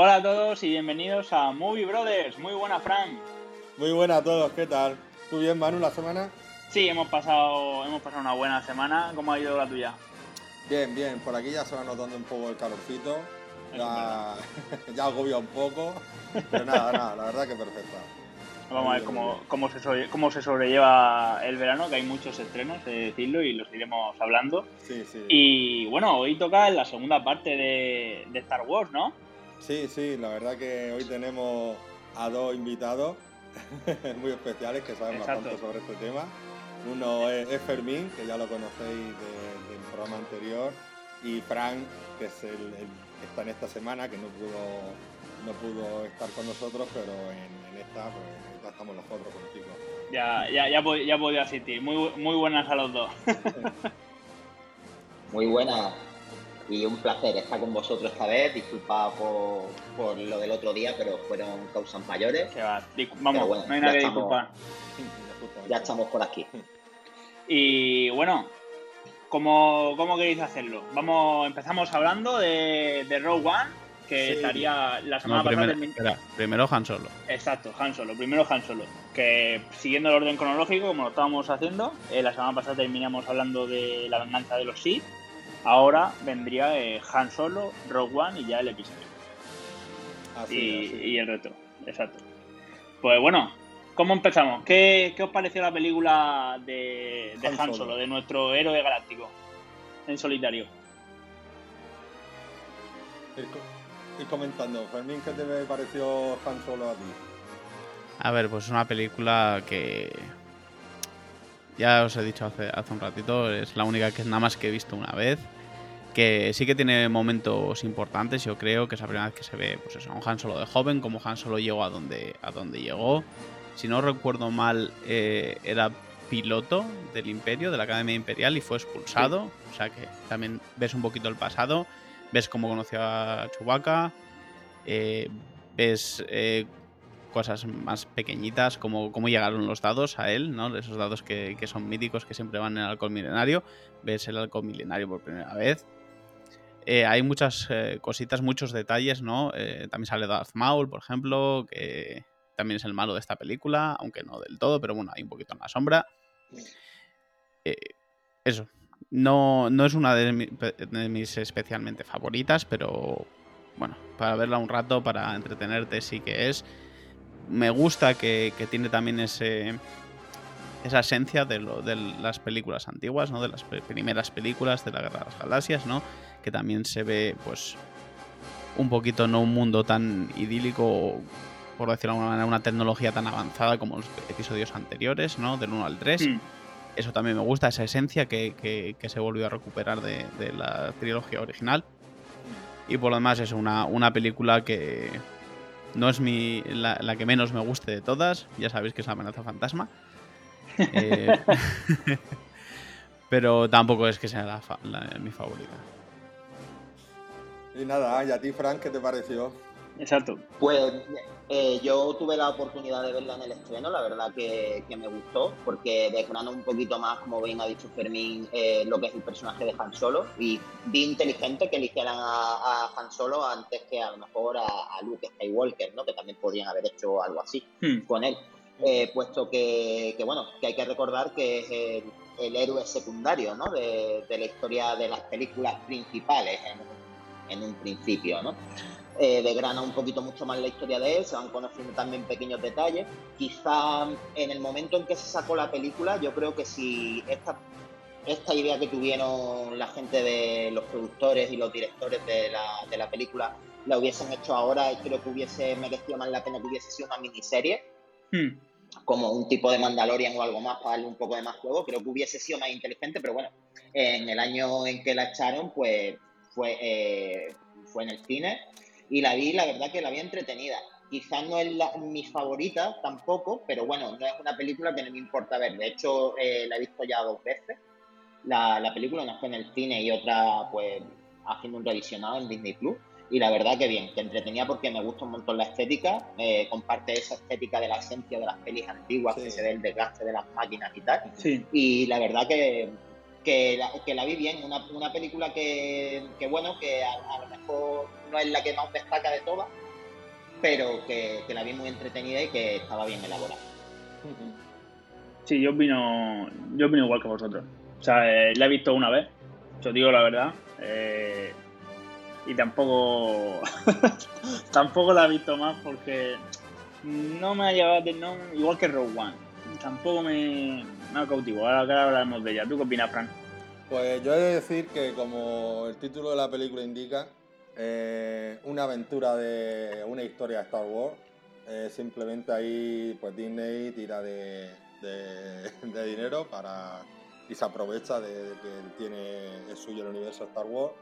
Hola a todos y bienvenidos a Movie Brothers. Muy buena, Frank. Muy buena a todos, ¿qué tal? ¿Tú bien, Manu, la semana? Sí, hemos pasado, hemos pasado una buena semana. ¿Cómo ha ido la tuya? Bien, bien, por aquí ya se va notando un poco el calorcito. Ya, ya agobia un poco. Pero nada, nada, la verdad que perfecta. Vamos a ver cómo, cómo, se cómo se sobrelleva el verano, que hay muchos estrenos, de decirlo, y los iremos hablando. Sí, sí. Y bueno, hoy toca la segunda parte de, de Star Wars, ¿no? Sí, sí, la verdad que hoy tenemos a dos invitados muy especiales que saben bastante sobre este tema. Uno es, Fermín, que ya lo conocéis del programa anterior, y Frank, que es el, que está en esta semana, que no pudo, no pudo estar con nosotros, pero en, esta pues, ya estamos nosotros contigo. Ya, ya, ya, ya he podido asistir. Muy, muy buenas a los dos. muy buenas y un placer estar con vosotros esta vez. Disculpa por, lo del otro día, pero fueron causas mayores. Vamos, no hay nada que disculpar. Ya estamos por aquí. Y bueno, ¿cómo, cómo queréis hacerlo? Vamos, empezamos hablando de, de Rogue One, que estaría la semana pasada. primero Han Solo. Exacto, Han Solo. Primero Han Solo. Que siguiendo el orden cronológico, como lo estábamos haciendo, eh, la semana pasada terminamos hablando de la venganza de los Sith Ahora vendría eh, Han Solo, Rogue One y ya el episodio. Así, y, el reto, exacto. Pues bueno, ¿cómo empezamos? ¿Qué, os pareció la película de, Han, Solo, de nuestro héroe galáctico en solitario? Ir, comentando, Fermín, ¿qué te pareció Han Solo a ti? A ver, pues una película que ya os he dicho hace, hace un ratito, es la única que nada más que he visto una vez. Que sí que tiene momentos importantes, yo creo que es la primera vez que se ve pues eso, un Han Solo de joven, como Han Solo llegó a donde, a donde llegó. Si no recuerdo mal, eh, era piloto del Imperio, de la Academia Imperial, y fue expulsado. O sea que también ves un poquito el pasado, ves cómo conoció a Chewbacca, eh, ves eh, cosas más pequeñitas, como cómo llegaron los dados a él, ¿no? Esos dados que, son míticos, que siempre van en el alcohol milenario. Ves el alcohol milenario por primera vez. Eh, hay muchas eh, cositas, muchos detalles, ¿no? Eh, también sale Darth Maul, por ejemplo, que también es el malo de esta película, aunque no del todo, pero bueno, hay un poquito en la sombra. eso. No, no es una de mis especialmente favoritas, pero bueno, para verla un rato, para entretenerte sí que es me gusta que, tiene también ese esa esencia de, lo, de las películas antiguas, ¿no? De las primeras películas de la Guerra de las Galaxias, ¿no? Que también se ve, pues, un poquito, no un mundo tan idílico, por decirlo de alguna manera, una tecnología tan avanzada como los episodios anteriores, ¿no? Del 1 al 3. Mm. Eso también me gusta, esa esencia que, se volvió a recuperar de, la trilogía original. Y por lo demás es una, una película que, no es mi, la, que menos me guste de todas. Ya sabéis que es la amenaza fantasma. Eh, pero tampoco es que sea mi favorita. Y nada, ¿y a ti, Frank, qué te pareció? Exacto. Pues eh, yo tuve la oportunidad de verla en el estreno, la verdad que, me gustó, porque desgrana un poquito más, como bien ha dicho Fermín, eh, lo que es el personaje de Han Solo. Y vi inteligente que eligieran a, Han Solo antes que a lo mejor a, Luke Skywalker, ¿no? que también podrían haber hecho algo así hmm. con él. Eh, puesto que, bueno, que hay que recordar que es el, héroe secundario ¿no? de, la historia de las películas principales en, en un principio. ¿no? Eh, degrana un poquito mucho más la historia de él, se van conociendo también pequeños detalles. Quizá en el momento en que se sacó la película, yo creo que si esta, esta idea que tuvieron la gente de los productores y los directores de la, de la película la hubiesen hecho ahora, creo que hubiese merecido más la pena que hubiese sido una miniserie. Hmm. como un tipo de Mandalorian o algo más para darle un poco de más juego, creo que hubiese sido más inteligente, pero bueno, en el año en que la echaron, pues fue, eh, fue en el cine y la vi, la verdad que la vi entretenida. Quizás no es mi favorita tampoco, pero bueno, no es una película que no me importa ver. De hecho, eh, la he visto ya dos veces. La, la, película, una fue en el cine y otra, pues, haciendo un revisionado en Disney Plus. Y la verdad que bien, que entretenía porque me gusta un montón la estética, eh, comparte esa estética de la esencia de las pelis antiguas, que se ve el desgaste de las máquinas y tal. Y la verdad que, que la, que la vi bien, una, una película que, que, bueno, que a, lo mejor no es la que más destaca de todas, pero que, la vi muy entretenida y que estaba bien elaborada. Sí, yo opino, yo opino igual que vosotros. O sea, eh, la he visto una vez, yo digo la verdad. Eh, y tampoco tampoco la he visto más porque no me ha llevado no, igual que Rogue One tampoco me, me ha cautivado ahora, hablaremos de ella ¿tú qué opinas Frank? pues yo he de decir que como el título de la película indica eh, una aventura de una historia de Star Wars eh, simplemente ahí pues Disney tira de, de, dinero para y se aprovecha de, de que tiene es suyo el universo Star Wars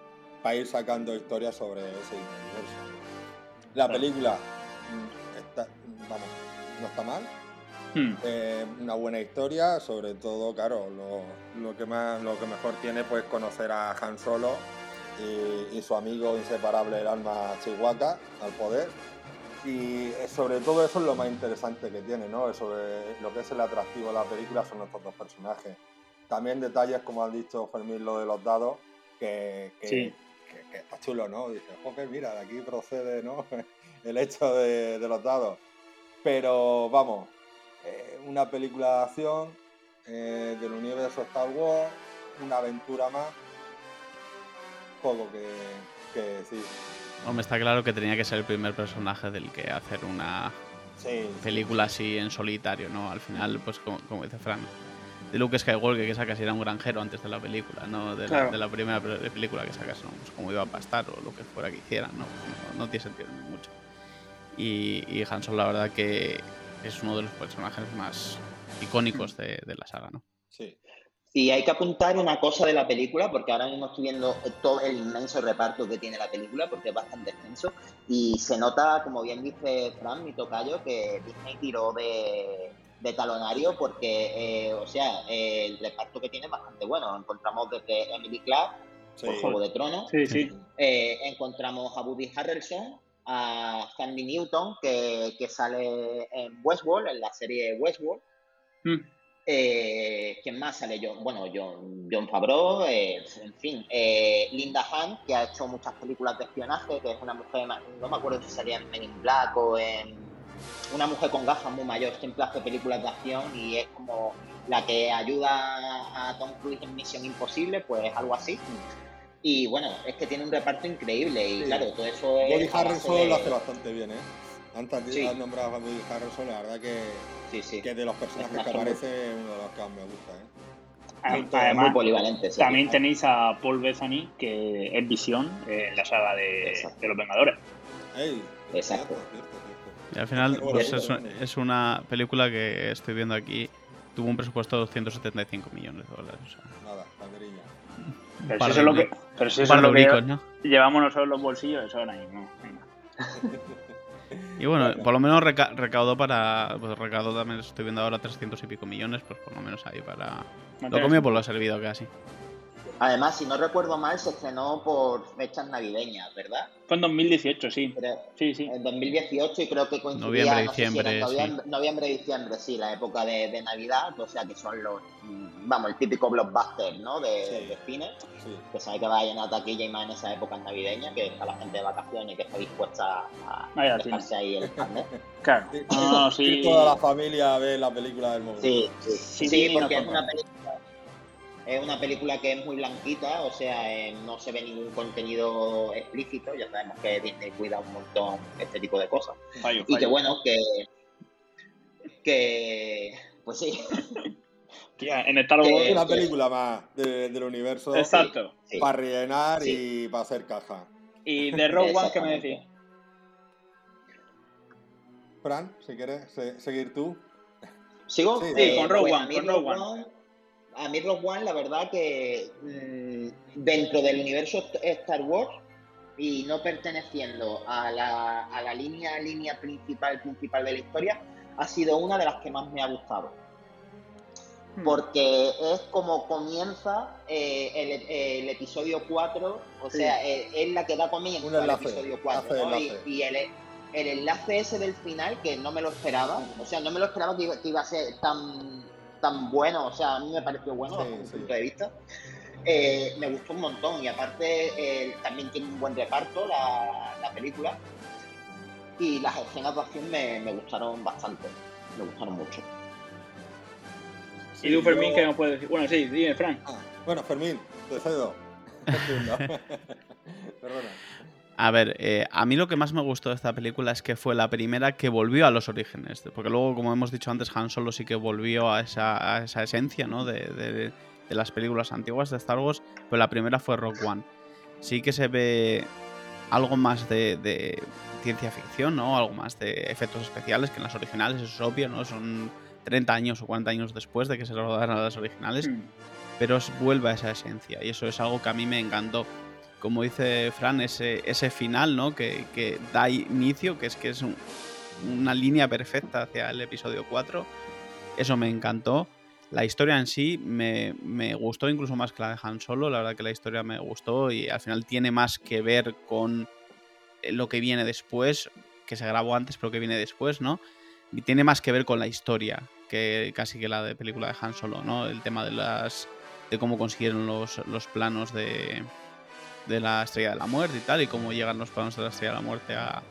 para ir sacando historias sobre ese universo. La película mm, está, vamos, no está mal. Hmm. Eh, una buena historia, sobre todo, claro, lo, que más, lo que mejor tiene pues conocer a Han Solo y, su amigo inseparable el alma Chihuahua al poder. Y eh, sobre todo eso es lo más interesante que tiene, ¿no? Sobre lo que es el atractivo de la película son estos dos personajes. También detalles, como ha dicho Fermín, lo de los dados, que, que, está chulo, ¿no? Dice, joder, mira, de aquí procede, ¿no? El hecho de, los dados. Pero vamos, eh, una película de acción eh, del universo Star Wars, una aventura más, poco que, que decir. Hombre, está claro que tenía que ser el primer personaje del que hacer una película así en solitario, ¿no? Al final, pues como, como dice Frank, de Luke Skywalker que sacas era un granjero antes de la película, no de, la, primera película que sacas, ¿no? pues como iba a pastar o lo que fuera que hicieran, ¿no? no, tiene sentido mucho. Y, y Han Solo, la verdad que es uno de los personajes más icónicos de, la saga, ¿no? Sí. Sí, hay que apuntar una cosa de la película, porque ahora mismo estoy viendo todo el inmenso reparto que tiene la película, porque es bastante extenso, y se nota, como bien dice Fran, mi tocayo, que Disney tiró de, de talonario porque, eh, o sea, el reparto que tiene es bastante bueno. Encontramos desde Emily Clark, por Juego de Tronos. Eh, encontramos a Woody Harrelson, a Sandy Newton, que, sale en Westworld, en la serie Westworld. Mm. Eh, ¿Quién más sale? John, bueno, John, John Favreau, en fin. Linda Hunt, que ha hecho muchas películas de espionaje, que es una mujer, no me acuerdo si salía en Men in Black o en una mujer con gafas muy mayor, siempre hace películas de acción y es como la que ayuda a Tom Cruise en Misión Imposible, pues algo así. Y bueno, es que tiene un reparto increíble y claro, todo eso es... Woody Harrelson lo hace bastante bien, ¿eh? Antes sí. has nombrado a Woody Harrelson, la verdad que, sí, que de los personajes que aparece es uno de los que más me gusta, ¿eh? Además, muy polivalente, también tenéis a Paul Bethany, que es Visión en la saga de, de los Vengadores. Exacto. Y al final, pues es, una película que estoy viendo aquí. Tuvo un presupuesto de 275 millones de dólares. Nada, banderilla. Pero si eso es lo que, pero si eso es lo que ¿no? llevamos nosotros los bolsillos, eso ahora mismo. Y bueno, por lo menos recaudó para. Pues recaudó también, estoy viendo ahora 300 y pico millones, pues por lo menos ahí para. Lo comió por lo servido casi. Además, si no recuerdo mal, se estrenó por fechas navideñas, ¿verdad? Fue en 2018, sí. sí, sí. En 2018 y creo que coincidía... Noviembre, diciembre, noviembre, sí. noviembre, diciembre, sí, la época de, Navidad, o sea que son los, mm, vamos, el típico blockbuster, ¿no? De, cine, que sabe que va a llenar taquilla y más en esa época navideña, que está la gente de vacaciones y que está dispuesta a dejarse ahí el carnet. claro. No, sí. toda la familia ve la película del momento. Sí, sí, sí, porque es una película es una película que es muy blanquita, o sea, eh, no se ve ningún contenido explícito. Ya sabemos que Disney cuida un montón este tipo de cosas. Y que bueno, que. que. Pues sí. en Star Wars. Es una película más del universo. Exacto. Para rellenar y para hacer caja. ¿Y de Rogue One qué me decís? Fran, si quieres seguir tú. ¿Sigo? Sí, con Rogue One. Con Rogue One a mí Rogue One, la verdad que mm, dentro del universo Star Wars y no perteneciendo a la, a la línea, línea principal, principal de la historia, ha sido una de las que más me ha gustado. Hmm. Porque es como comienza eh, el, episodio 4, o sea, eh, es, la que da comienzo al episodio 4. Y, el, el, enlace ese del final, que no me lo esperaba, o sea, no me lo esperaba que iba a ser tan tan bueno, o sea, a mí me pareció bueno desde mi punto de vista. Eh, me gustó un montón y aparte eh, también tiene un buen reparto la, película. y las escenas de acción me, me gustaron bastante, me gustaron mucho. ¿Y tú, Fermín, qué nos puedes decir? Bueno, sí, dime, Fran. Ah, bueno, Fermín, te cedo. Perdona. A ver, eh, a mí lo que más me gustó de esta película es que fue la primera que volvió a los orígenes. Porque luego, como hemos dicho antes, Han Solo sí que volvió a esa, esa esencia ¿no? de, de, las películas antiguas de Star Wars, pero la primera fue Rock One. Sí que se ve algo más de, de, ciencia ficción, ¿no? Algo más de efectos especiales que en las originales, eso es obvio, ¿no? Son 30 años o 40 años después de que se rodaran las originales. Mm. Pero vuelve a esa esencia y eso es algo que a mí me encantó como dice Fran, ese, ese final, ¿no? Que, que, da inicio, que es que es una línea perfecta hacia el episodio 4. Eso me encantó. La historia en sí me, me, gustó incluso más que la de Han Solo. La verdad que la historia me gustó y al final tiene más que ver con lo que viene después, que se grabó antes, pero que viene después, ¿no? Y tiene más que ver con la historia que casi que la de película de Han Solo, ¿no? El tema de las de cómo consiguieron los, los planos de, de la Estrella de la Muerte y tal, y cómo llegan los planos de la Estrella de la Muerte a,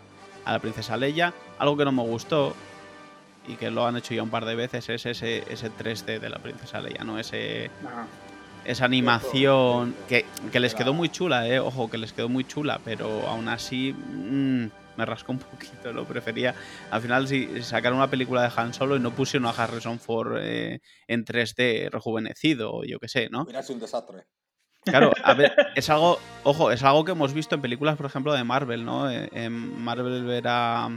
la princesa Leia. Algo que no me gustó y que lo han hecho ya un par de veces es ese, ese 3D de la princesa Leia, ¿no? Ese, esa animación que, les quedó muy chula, ¿eh? Ojo, que les quedó muy chula, pero aún así mm, me rascó un poquito, lo prefería. Al final, si sacaron una película de Han Solo y no pusieron a Harrison Ford eh, en 3D rejuvenecido, yo qué sé, ¿no? Hubiera sido un desastre. Claro, a ver, es algo, ojo, es algo que hemos visto en películas, por ejemplo, de Marvel, ¿no? Eh, en Marvel ver a,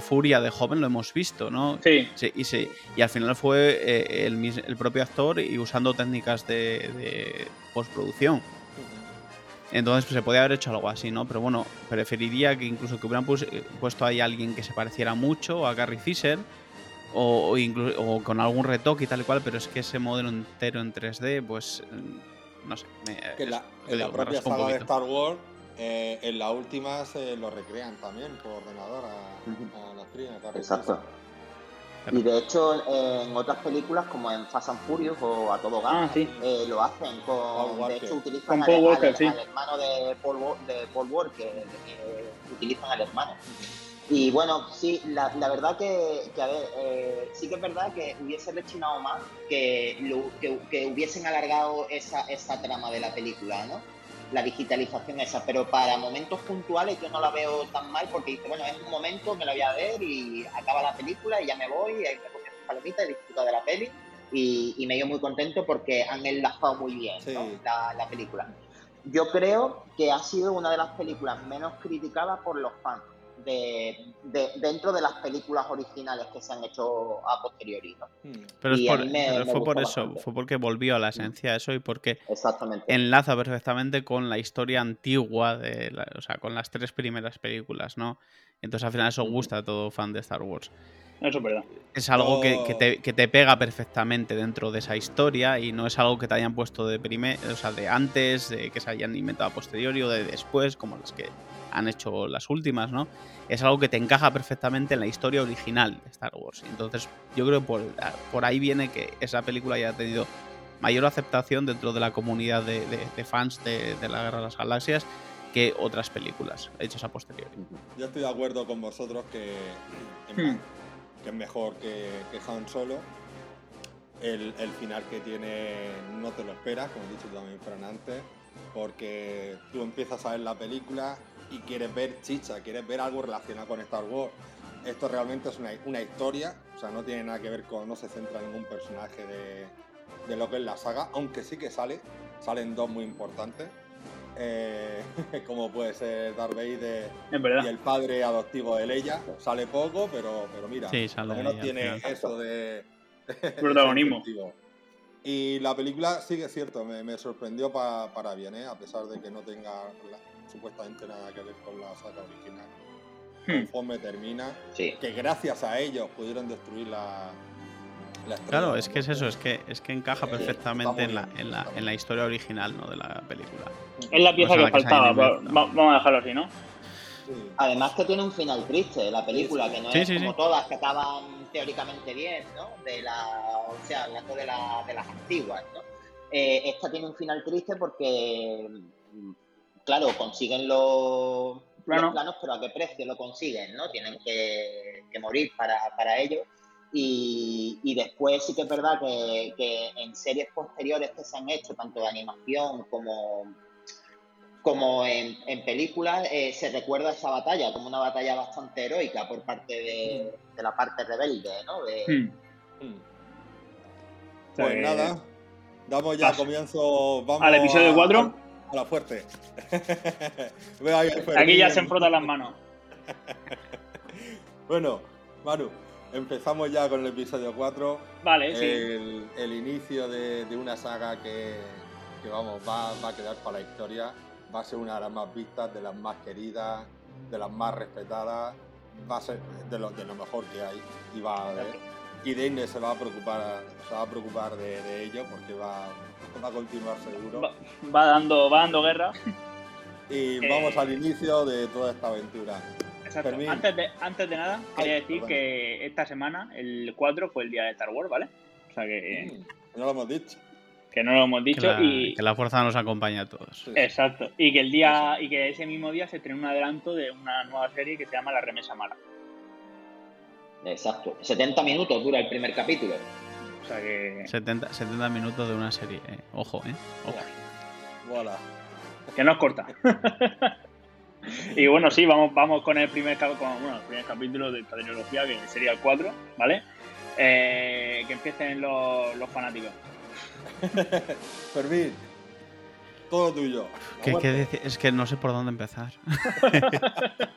Furia de joven lo hemos visto, ¿no? Sí. y, sí y al final fue eh, el, propio actor y usando técnicas de, postproducción. Entonces pues, se podía haber hecho algo así, ¿no? Pero bueno, preferiría que incluso que hubieran puesto ahí a alguien que se pareciera mucho a Gary Fisher o, o con algún retoque y tal y cual, pero es que ese modelo entero en 3D, pues no sé. que la, en la propia saga de Star Wars, eh, en la última se lo recrean también por ordenador a, la actriz. Exacto. Y de hecho, en otras películas, como en Fast and Furious o A Todo Gas, ah, eh, lo hacen con. De hecho, utilizan al, hermano de Paul, de Paul Walker, que utilizan al hermano. Y bueno, sí, la, verdad que, a ver, eh, sí que es verdad que hubiese rechinado más que, que, hubiesen alargado esa, esa trama de la película, ¿no? La digitalización esa, pero para momentos puntuales yo no la veo tan mal porque dice, bueno, es un momento, me la voy a ver y acaba la película y ya me voy, y me pongo palomita y disfruto de la peli y, y me dio muy contento porque han enlazado muy bien la, la película. Yo creo que ha sido una de las películas menos criticadas por los fans de, dentro de las películas originales que se han hecho a posteriori. Hmm. Pero, fue por eso, fue porque volvió a la esencia de eso y porque enlaza perfectamente con la historia antigua, de o sea, con las tres primeras películas, ¿no? Entonces al final eso gusta a todo fan de Star Wars. Eso es verdad. Es algo que, te, pega perfectamente dentro de esa historia y no es algo que te hayan puesto de primer, o sea, de antes, de que se hayan inventado a posteriori o de después, como las que han hecho las últimas, ¿no? Es algo que te encaja perfectamente en la historia original de Star Wars. Entonces, yo creo que por, por ahí viene que esa película haya tenido mayor aceptación dentro de la comunidad de, fans de, la Guerra de las Galaxias que otras películas hechas a posteriori. Yo estoy de acuerdo con vosotros que, hmm. que es mejor que, que Han Solo. El, el, final que tiene no te lo esperas, como he dicho también Fran antes, porque tú empiezas a ver la película y quieres ver chicha, quieres ver algo relacionado con Star Wars. Esto realmente es una, una historia, o sea, no tiene nada que ver con, no se centra en ningún personaje de, de lo que es la saga, aunque sí que sale, salen dos muy importantes, eh, como puede ser Darth Vader y el padre adoptivo de Leia. Sale poco, pero, pero mira, sí, lo menos tiene eso de protagonismo. y la película sí que es cierto, me, me sorprendió para bien, ¿eh? a pesar de que no tenga supuestamente nada que ver con la saga original. Hmm. Conforme termina, que gracias a ellos pudieron destruir la, la Claro, es que es eso, es que es que encaja perfectamente en la, en, la, en la historia original ¿no? de la película. Es la pieza que, faltaba, vamos a dejarlo así, ¿no? Además que tiene un final triste la película, que no es como todas que acaban teóricamente bien, ¿no? De la, o sea, hablando de, la, de las antiguas, ¿no? Eh, esta tiene un final triste porque claro, consiguen los, los planos, pero a qué precio lo consiguen, ¿no? Tienen que, morir para, para ello. Y, después sí que es verdad que, en series posteriores que se han hecho, tanto de animación como, como en, películas, eh, se recuerda esa batalla como una batalla bastante heroica por parte de, la parte rebelde, ¿no? Hmm. Hmm. Pues nada, damos ya comienzo. Vamos al episodio 4. A, la fuerte. Aquí ya se enfrotan las manos. bueno, Manu, empezamos ya con el episodio 4. Vale, el, sí. El inicio de, una saga que, vamos, va, a quedar para la historia. Va a ser una de las más vistas, de las más queridas, de las más respetadas. Va a ser de lo, de lo mejor que hay. Y va a haber. Y Disney se va a preocupar, se va a preocupar de, ello porque va, va, a continuar seguro. Va, dando, va dando guerra. Y vamos al inicio de toda esta aventura. Exacto. Antes de, antes de nada, quería decir que esta semana, el 4, fue el día de Star Wars, ¿vale? O sea que. Mm, no lo hemos dicho. Que no lo hemos dicho que la, y. Que la fuerza nos acompaña a todos. Exacto. Y que el día. Y que ese mismo día se estrenó un adelanto de una nueva serie que se llama La Remesa Mala. Exacto. 70 minutos dura el primer capítulo. O sea que. 70, 70 minutos de una serie. Eh. Ojo, ¿eh? Ojo. Voilà. Que no es corta. Y bueno, sí, vamos, vamos con el primer, bueno, el primer capítulo de esta trilogía, que sería el 4, ¿vale? Eh, que empiecen los, los fanáticos. Fermín, todo tuyo. es que no sé por dónde empezar.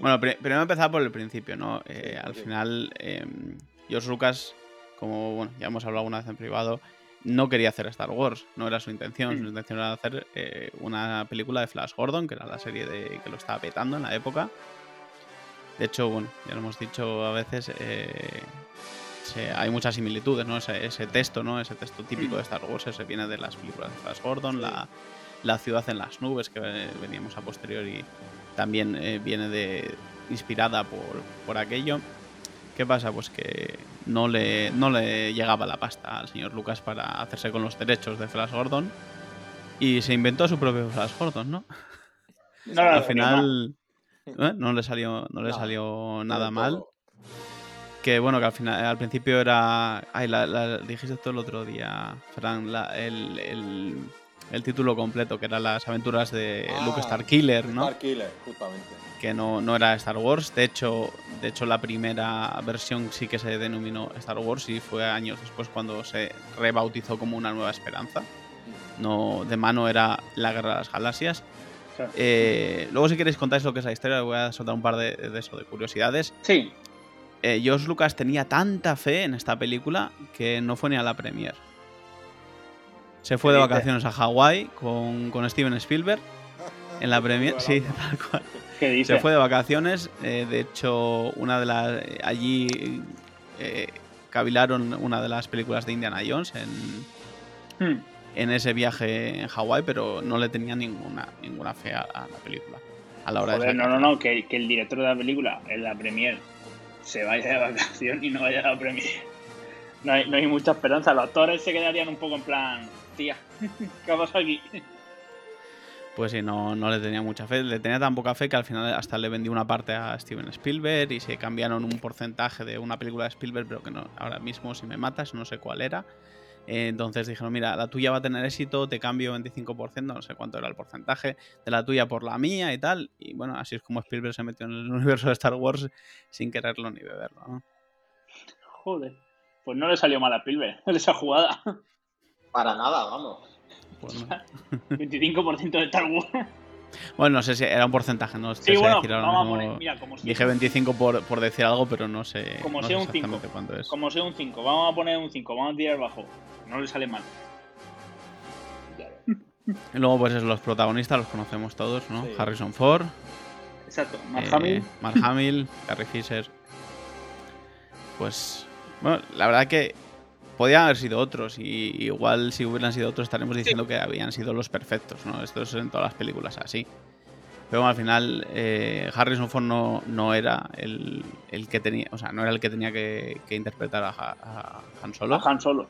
bueno, primero empezar por el principio, ¿no? Eh, al final, eh, George Lucas, como bueno, ya hemos hablado alguna vez en privado, no quería hacer Star Wars, no era su intención. Su mm. intención era hacer eh, una película de Flash Gordon, que era la serie de, que lo estaba petando en la época. De hecho, bueno, ya lo hemos dicho a veces, eh, hay muchas similitudes, ¿no? Ese, texto, ¿no? Ese texto típico de. Star Wars, ese viene de las películas de Flash Gordon, la, ciudad en las nubes, que veníamos a posteriori, también eh, viene de inspirada por, por aquello. ¿Qué pasa? Pues que no le, no le llegaba la pasta al señor Lucas para hacerse con los derechos de Flash Gordon y se inventó su propio Flash Gordon, ¿no? al final ¿eh? no le salió, no le salió nada mal. Que bueno, que al final, al principio era. Ay, la, dijiste todo el otro día, Fran, el, el, título completo, que era las aventuras de ah, Luke Starkiller, ¿no? Starkiller, justamente que no, no, era Star Wars. De hecho, de hecho, la primera versión sí que se denominó Star Wars y fue años después cuando se rebautizó como una nueva esperanza. No, de mano era la Guerra de las Galaxias. Eh, luego, si queréis contáis lo que es la historia, voy a soltar un par de, eso, de curiosidades. Sí. Eh, George Lucas tenía tanta fe en esta película que no fue ni a la premier. Se fue de vacaciones a Hawái con, con Steven Spielberg. En la premier, sí, tal cual. Se fue de vacaciones. Eh, de hecho, una de las. Allí eh, cavilaron una de las películas de Indiana Jones en, hmm. en ese viaje en Hawái, pero no le tenía ninguna, ninguna fe a, la película. A la hora de no, no, no, que, el director de la película, en la premier, se vaya de vacación y no vaya a la premier. No hay, no hay mucha esperanza. Los actores se quedarían un poco en plan, tía, ¿qué ha pasado aquí? pues sí, no, no le tenía mucha fe. Le tenía tan poca fe que al final hasta le vendí una parte a Steven Spielberg y se cambiaron un porcentaje de una película de Spielberg, pero que no, ahora mismo si me matas no sé cuál era. Eh, entonces dijeron, mira, la tuya va a tener éxito, te cambio 25%, no sé cuánto era el porcentaje, de la tuya por la mía y tal. Y bueno, así es como Spielberg se metió en el universo de Star Wars sin quererlo ni beberlo, ¿no? Joder, pues no le salió mal a Spielberg esa jugada. Para nada, vamos. 25% de Star Wars. Bueno, no sé si era un porcentaje, no sé bueno, decir vamos a poner, mira, como Dije 25 por, por, decir algo, pero no sé, como sea un 5, es. Como sea un 5, vamos a poner un 5, vamos a tirar bajo. No le sale mal. Y luego, pues los protagonistas los conocemos todos, ¿no? Harrison Ford. Exacto, Mark eh, Hamill. Mark Hamill, Carrie Fisher. Pues, bueno, la verdad que podían haber sido otros y igual si hubieran sido otros estaremos diciendo que habían sido los perfectos, ¿no? Esto es en todas las películas así. Pero al final eh, Harrison Ford no, no era el, el, que tenía, o sea, no era el que tenía que, interpretar a, Han Solo. A Han Solo.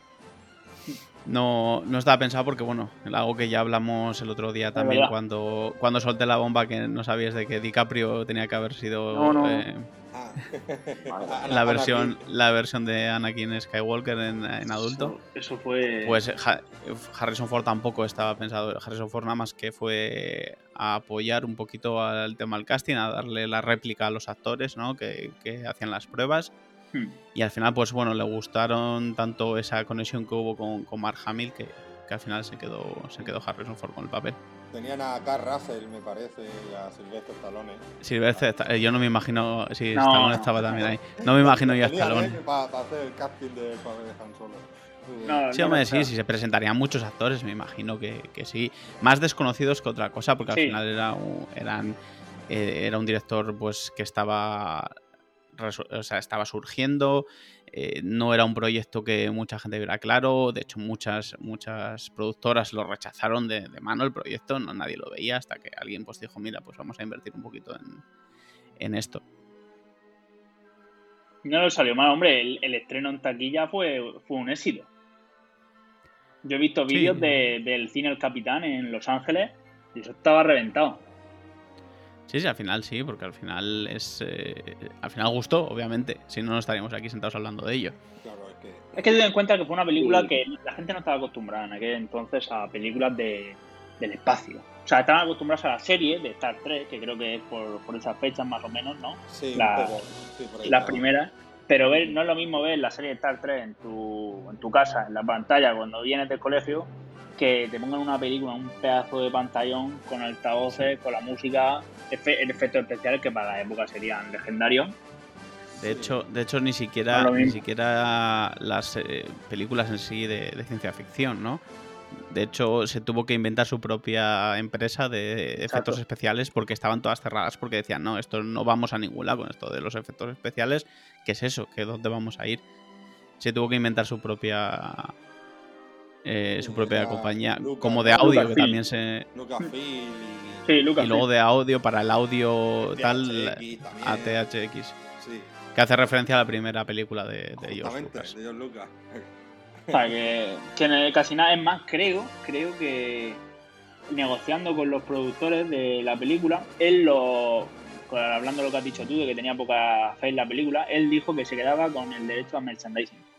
No, no estaba pensado porque, bueno, algo que ya hablamos el otro día también cuando, cuando solté la bomba que no sabías de que DiCaprio tenía que haber sido eh, ah. la versión la versión de Anakin Skywalker en, adulto. Eso, fue. Pues Harrison Ford tampoco estaba pensado. Harrison Ford nada más que fue a apoyar un poquito al tema del casting, a darle la réplica a los actores ¿no? que, que hacían las pruebas Hmm. Y al final, pues bueno, le gustaron tanto esa conexión que hubo con, con Mark Hamill que, que, al final se quedó, se quedó Harrison Ford con el papel. Tenían a Carl Russell, me parece, y a Silvestre Stallone. Silvestre, eh, yo no me imagino. Sí, Stallone estaba también ahí. No me imagino yo a Stallone. Para, hacer el casting de papel de Han Solo. sí, hombre, sí, sí, se presentarían muchos actores, me imagino que, que sí. Más desconocidos que otra cosa, porque al final era un, eran, eh, era un director pues que estaba o sea, estaba surgiendo, eh, no era un proyecto que mucha gente viera claro, de hecho muchas, muchas productoras lo rechazaron de, mano el proyecto, no nadie lo veía hasta que alguien pues dijo, mira, pues vamos a invertir un poquito en, esto. No lo salió mal, hombre, el, estreno en taquilla fue, fue un éxito. Yo he visto vídeos del cine El Capitán en Los Ángeles y eso estaba reventado. Sí, sí, al final sí, porque al final es. Eh, al final gustó, obviamente. Si no, no estaríamos aquí sentados hablando de ello. Claro, es que. Es que ten en cuenta que fue una película que la gente no estaba acostumbrada en aquel entonces a películas de, del espacio. O sea, estaban acostumbrados a la serie de Star Trek, que creo que es por, por esas fechas más o menos, ¿no? Sí, la, sí las primeras. Pero ver, no es lo mismo ver la serie de Star Trek en tu, en tu casa, en la pantalla, cuando vienes del colegio, que te pongan una película, un pedazo de pantallón con altavoces, con la música, en efectos especiales que para la época serían legendarios. De hecho, de hecho ni siquiera, ni siquiera las eh, películas en sí de, ciencia ficción, ¿no? De hecho, se tuvo que inventar su propia empresa de efectos especiales porque estaban todas cerradas porque decían, no, esto no vamos a ningún lado con esto de los efectos especiales. ¿Qué es eso? ¿Qué dónde vamos a ir? Se tuvo que inventar su propia eh, su propia compañía, como de audio, que también se. y... luego de audio para el audio tal, ATHX. Que hace referencia a la primera película de, de ellos. Lucas. De Lucas. que, que casi nada, es más, creo, creo que negociando con los productores de la película, él lo. Hablando de lo que has dicho tú, de que tenía poca fe en la película, él dijo que se quedaba con el derecho a merchandising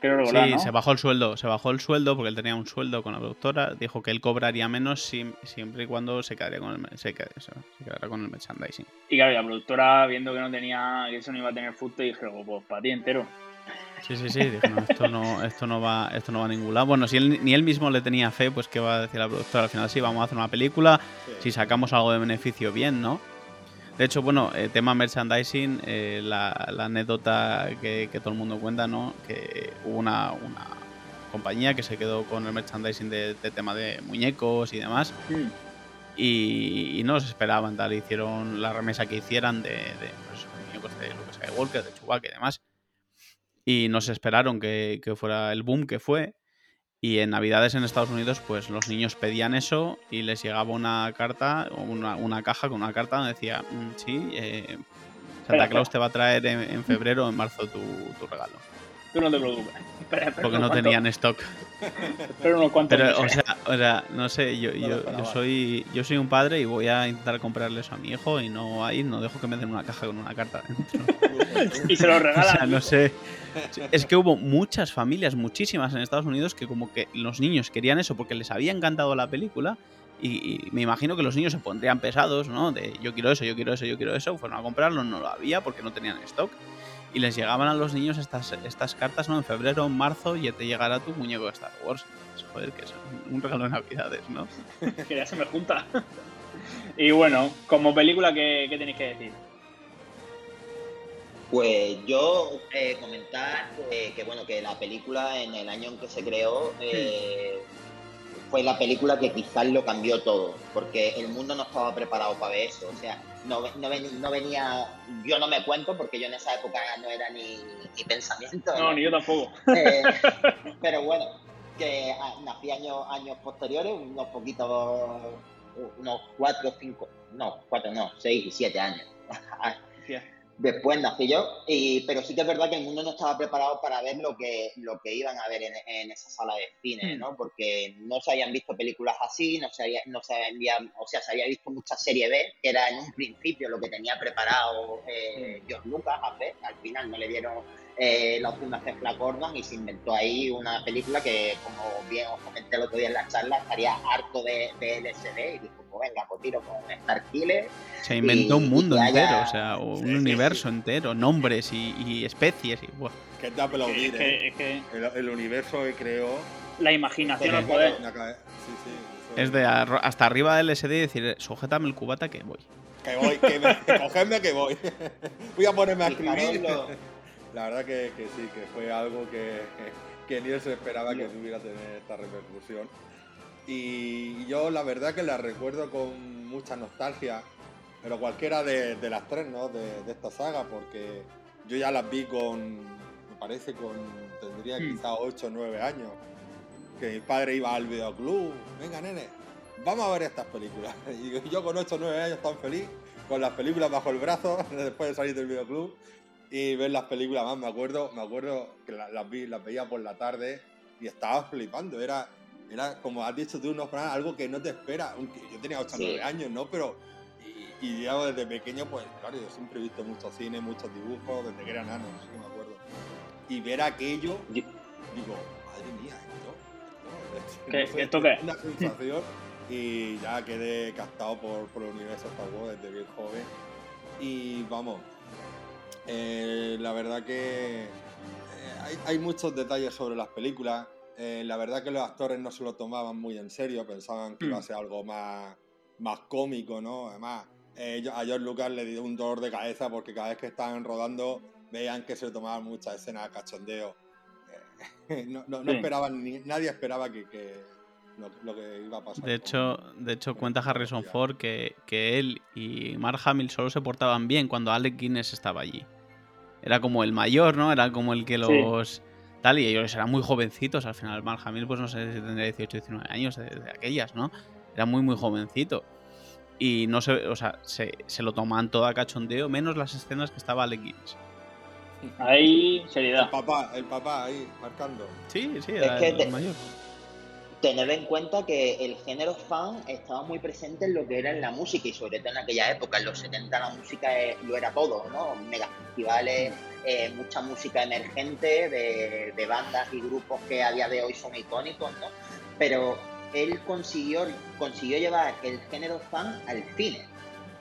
sí, se bajó el sueldo, se bajó el sueldo porque él tenía un sueldo con la productora, dijo que él cobraría menos siempre y cuando se quedaría con el, se con el merchandising. Y claro, la productora viendo que no tenía, que eso no iba a tener fútbol, dije, oh, pues para ti entero. Sí, sí, sí, dije, no, esto no, esto no va, esto no va a ningún lado. Bueno, si él, ni él mismo le tenía fe, pues qué va a decir la productora al final, sí, vamos a hacer una película, si sacamos algo de beneficio, bien, ¿no? De hecho, bueno, eh, tema merchandising, eh, la, anécdota que, todo el mundo cuenta, ¿no? Que hubo una, compañía que se quedó con el merchandising de, tema de muñecos y demás. Mm. Y, no se esperaban, tal. Hicieron la remesa que hicieran de, de pues, muñecos de Lucas Skywalker, de Chewbacca y demás. Y no se esperaron que, que fuera el boom que fue. Y en Navidades en Estados Unidos, pues los niños pedían eso y les llegaba una carta, o una, caja con una carta donde decía, mm, sí, eh, Santa Claus te va a traer en, febrero o en marzo tu, regalo. Tú no te preocupes. Porque no tenían stock. Pero unos cuantos Pero, o sea, o sea, no sé, yo, yo, soy yo soy un padre y voy a intentar comprarle eso a mi hijo y no ahí no dejo que me den una caja con una carta dentro. y se lo regalan. O sea, no sé. Es que hubo muchas familias, muchísimas en Estados Unidos que como que los niños querían eso porque les había encantado la película y, me imagino que los niños se pondrían pesados, ¿no? De yo quiero eso, yo quiero eso, yo quiero eso. Fueron a comprarlo, no lo había porque no tenían stock. Y les llegaban a los niños estas, estas cartas, ¿no? En febrero, en marzo, y te llegará tu muñeco de Star Wars. Joder, que es un regalo de Navidades, ¿no? que ya se me junta. y bueno, como película, ¿qué, qué tenéis que decir? Pues yo eh, comentar que bueno que la película en el año en que se creó eh, fue la película que quizás lo cambió todo, porque el mundo no estaba preparado para ver eso, o sea, no, no, venía, yo no me cuento porque yo en esa época no era ni, pensamiento. No, ni yo tampoco. Eh, pero bueno, que nací años, años posteriores, unos poquitos, unos cuatro, cinco, no, cuatro, no, seis y siete años. Después nací yo, y, pero sí que es verdad que el mundo no estaba preparado para ver lo que, lo que iban a ver en, esa sala de cine, hmm. ¿no? Porque no se habían visto películas así, no se, había, no se habían, o sea, se había visto mucha serie B, que era en un principio lo que tenía preparado eh, hmm. George Lucas a ver, al final no le dieron eh, la hacer Flash Gordon y se inventó ahí una película que, como bien os comenté el otro día en la charla, estaría harto de, de LSD y dijo, venga, pues tiro con Starkiller. Se inventó un mundo entero, o sea, un universo entero, nombres y, especies. Y, Que te aplaudir, es que, ¿eh? el, universo que creó. La imaginación al poder. es de hasta arriba del SD decir, sujétame el cubata que voy. Que voy, que me, cogedme que voy. voy a ponerme a escribir. La verdad que, sí, que fue algo que, que ni él se esperaba que tuviera tener esta repercusión. Y yo la verdad que la recuerdo con mucha nostalgia, pero cualquiera de, las tres, ¿no? De, esta saga, porque yo ya las vi con, me parece, con, tendría hmm. quizá 8 o 9 años, que mi padre iba al videoclub, venga nene, vamos a ver estas películas. Y yo con 8 o 9 años tan feliz, con las películas bajo el brazo, después de salir del videoclub, y ver las películas más, me acuerdo, me acuerdo que las, vi, las veía por la tarde y estaba flipando, era era, como has dicho tú, no, algo que no te espera. Aunque yo tenía 8 o 9 años, ¿no? Pero, y, digamos, desde pequeño, pues claro, yo siempre he visto mucho cine, muchos dibujos, desde que era nano, no sé me acuerdo. Y ver aquello, digo, madre mía, esto. ¿Qué, ¿Esto qué? Una sensación. y ya quedé captado por, por el universo Star Wars desde bien joven. Y vamos, eh, la verdad que eh, hay, hay, muchos detalles sobre las películas. Eh, la verdad que los actores no se lo tomaban muy en serio, pensaban que iba a mm. ser algo más, más cómico, ¿no? Además, a George Lucas le dio un dolor de cabeza porque cada vez que estaban rodando veían que se tomaban muchas escenas de cachondeo. Eh, no, no, esperaban, ni, nadie esperaba que, lo, que iba a pasar. De hecho, de hecho cuenta Harrison Ford que, que él y Mark Hamill solo se portaban bien cuando Alec Guinness estaba allí. Era como el mayor, ¿no? Era como el que los y ellos eran muy jovencitos, al final Mark Hamill pues no sé si tendría 18, 19 años de, aquellas, ¿no? Era muy muy jovencito. Y no se, o sea, se, lo toman todo a cachondeo, menos las escenas que estaba Alec Guinness. Ahí, seriedad. El papá, el papá ahí, marcando. Sí, sí, era el mayor tener en cuenta que el género fan estaba muy presente en lo que era en la música y sobre todo en aquella época, en los 70 la música lo era todo, ¿no? Mega festivales, eh, mucha música emergente de, bandas y grupos que a día de hoy son icónicos, ¿no? Pero él consiguió, consiguió llevar el género fan al cine,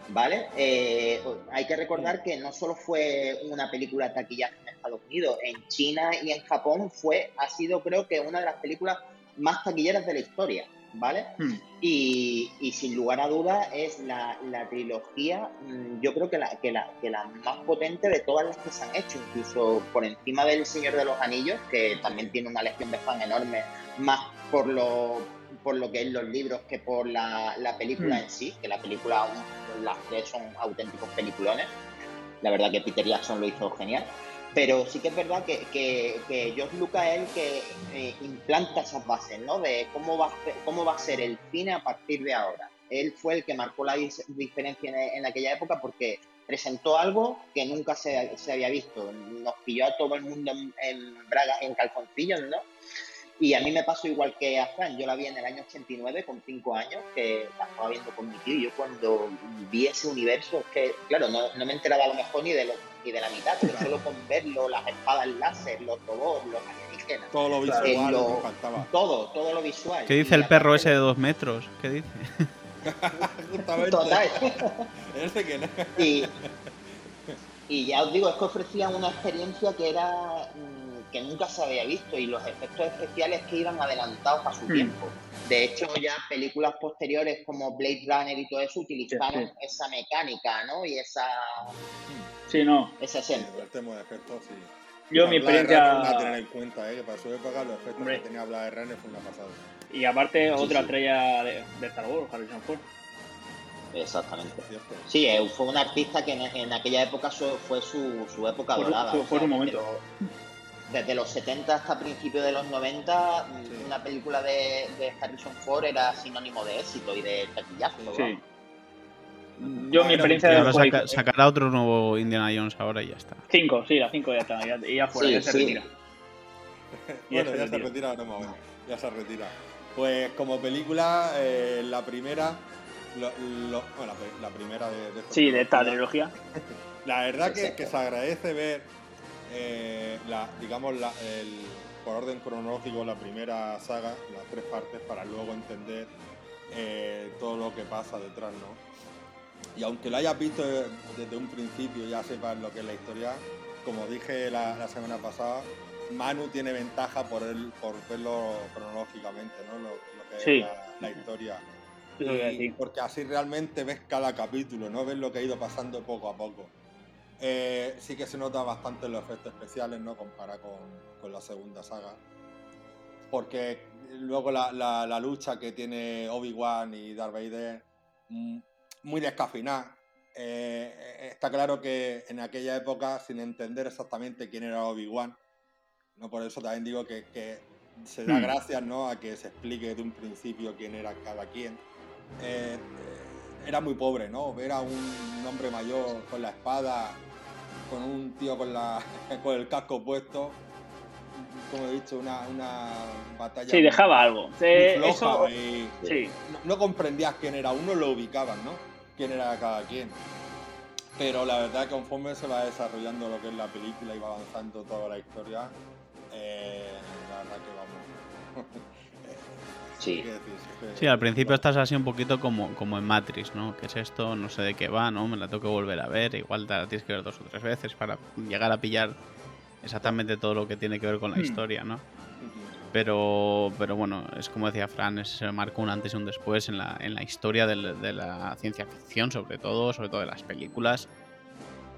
¿vale? Eh, hay que recordar que no solo fue una película taquilla en Estados Unidos, en China y en Japón fue, ha sido creo que una de las películas más taquilleras de la historia, ¿vale? Hmm. Y, sin lugar a dudas es la, trilogía, mm, yo creo que la, que, la, que la más potente de todas las que se han hecho, incluso por encima del Señor de los Anillos, que también tiene una legión de fan enorme, más por lo, por lo que es los libros que por la, película hmm. en sí, que la película, las tres son auténticos peliculones. La verdad que Peter Jackson lo hizo genial. Pero sí que es verdad que, que, que George Lucas es el que eh, implanta esas bases, ¿no? De cómo va, cómo va a ser el cine a partir de ahora. Él fue el que marcó la diferencia en, aquella época porque presentó algo que nunca se, se, había visto. Nos pilló a todo el mundo en, en bragas, en calzoncillos, ¿no? Y a mí me pasó igual que a Fran, yo la vi en el año 89 con 5 años, que la estaba viendo con mi tío, y yo cuando vi ese universo, es que, claro, no, no me enteraba a lo mejor ni de, lo, ni de la mitad, pero solo con verlo, las espadas láser, los robots, los alienígenas. Todo lo visual, lo, Todo, todo lo visual. ¿Qué dice el perro ese de dos metros? ¿Qué dice? Total. que no. y, y ya os digo, es que ofrecían una experiencia que era mm, que nunca se había visto y los efectos especiales que iban adelantados a su hmm. tiempo. De hecho, ya películas posteriores como Blade Runner y todo eso utilizaron esa mecánica, ¿no? Y esa... Sí, no. Esa escena. el tema de efectos, sí. Yo, mi experiencia... A tener en cuenta, ¿eh? que para su época los efectos que tenía Blade Runner fue una pasada. Y aparte, otra estrella de, Star Wars, Harrison Ford. Exactamente. Sí, eh, fue un artista que en, aquella época fue su, su época dorada. Fue, un momento desde los 70 hasta principios de los 90, una película de, Harrison Ford era sinónimo de éxito y de taquillazo. Sí. Yo mi experiencia de ahora sacará otro nuevo Indiana Jones ahora y ya está. Cinco, sí, la cinco ya está, ya, ya fuera, ya se retira. bueno, ya se retira, no ya se retira. Pues como película, eh, la primera, bueno, la, primera de, de Sí, de esta trilogía. La verdad que, que, se agradece ver, eh, la, digamos, la, el, por orden cronológico, la primera saga, las tres partes, para luego entender eh, todo lo que pasa detrás, ¿no? Y aunque lo hayas visto desde un principio, ya sepas lo que es la historia, como dije la, semana pasada, Manu tiene ventaja por el, por verlo cronológicamente, ¿no? Lo, que es la, historia. porque así realmente ves cada capítulo, ¿no? Ves lo que ha ido pasando poco a poco. Eh, sí que se nota bastante los efectos especiales, ¿no? Compara con, la segunda saga. Porque luego la, lucha que tiene Obi-Wan y Darth Vader, mm, muy descafinada. Eh, está claro que en aquella época, sin entender exactamente quién era Obi-Wan, ¿no? por eso también digo que, se da hmm. gracias ¿no? a que se explique de un principio quién era cada quien. Eh, era muy pobre, ¿no? Ver a un hombre mayor con la espada, con un tío con, la, con el casco puesto, como he dicho, una, una batalla. Sí, dejaba algo. floja y no, comprendías quién era uno, lo ubicaban, ¿no? Quién era cada quien. Pero la verdad que conforme se va desarrollando lo que es la película y va avanzando toda la historia, eh, la verdad que vamos. Sí. al principio estás así un poquito como, como en Matrix, ¿no? ¿Qué es esto? No sé de qué va, ¿no? Me la tengo que volver a ver. Igual te la tienes que ver dos o tres veces para llegar a pillar exactamente todo lo que tiene que ver con la hmm. historia, ¿no? Pero, pero bueno, es como decía Fran, se marcó un antes y un después en la, en la historia de, la ciencia ficción, sobre todo, sobre todo de las películas.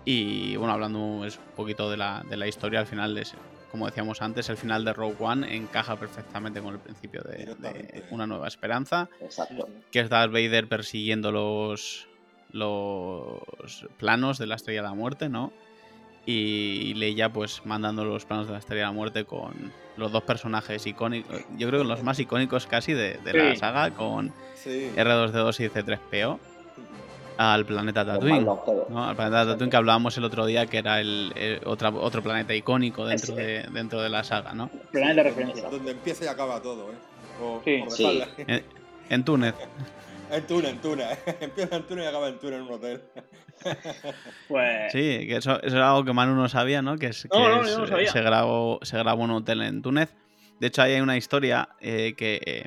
Y bueno, hablando un poquito de la, de la historia, al final es como decíamos antes, el final de Rogue One encaja perfectamente con el principio de, Una Nueva Esperanza. Exacto. Que es Darth Vader persiguiendo los, los planos de la Estrella de la Muerte, ¿no? Y Leia pues mandando los planos de la Estrella de la Muerte con los dos personajes icónicos, yo creo que los más icónicos casi de, la saga, con R2D2 y C3PO al planeta Tatooine. Al planeta Tatooine que hablábamos el otro día, que era el, otro planeta icónico dentro de, dentro de la saga, ¿no? Planeta de referencia. Donde empieza y acaba todo, ¿eh? sí. En, Túnez. En Túnez, en Túnez. Empieza en Túnez y acaba en Túnez en un hotel. pues... Sí, que eso, eso, era algo que Manu no sabía, ¿no? Que, es, que se, grabó, se grabó un hotel en Túnez. De hecho, ahí hay una historia eh, que... Eh,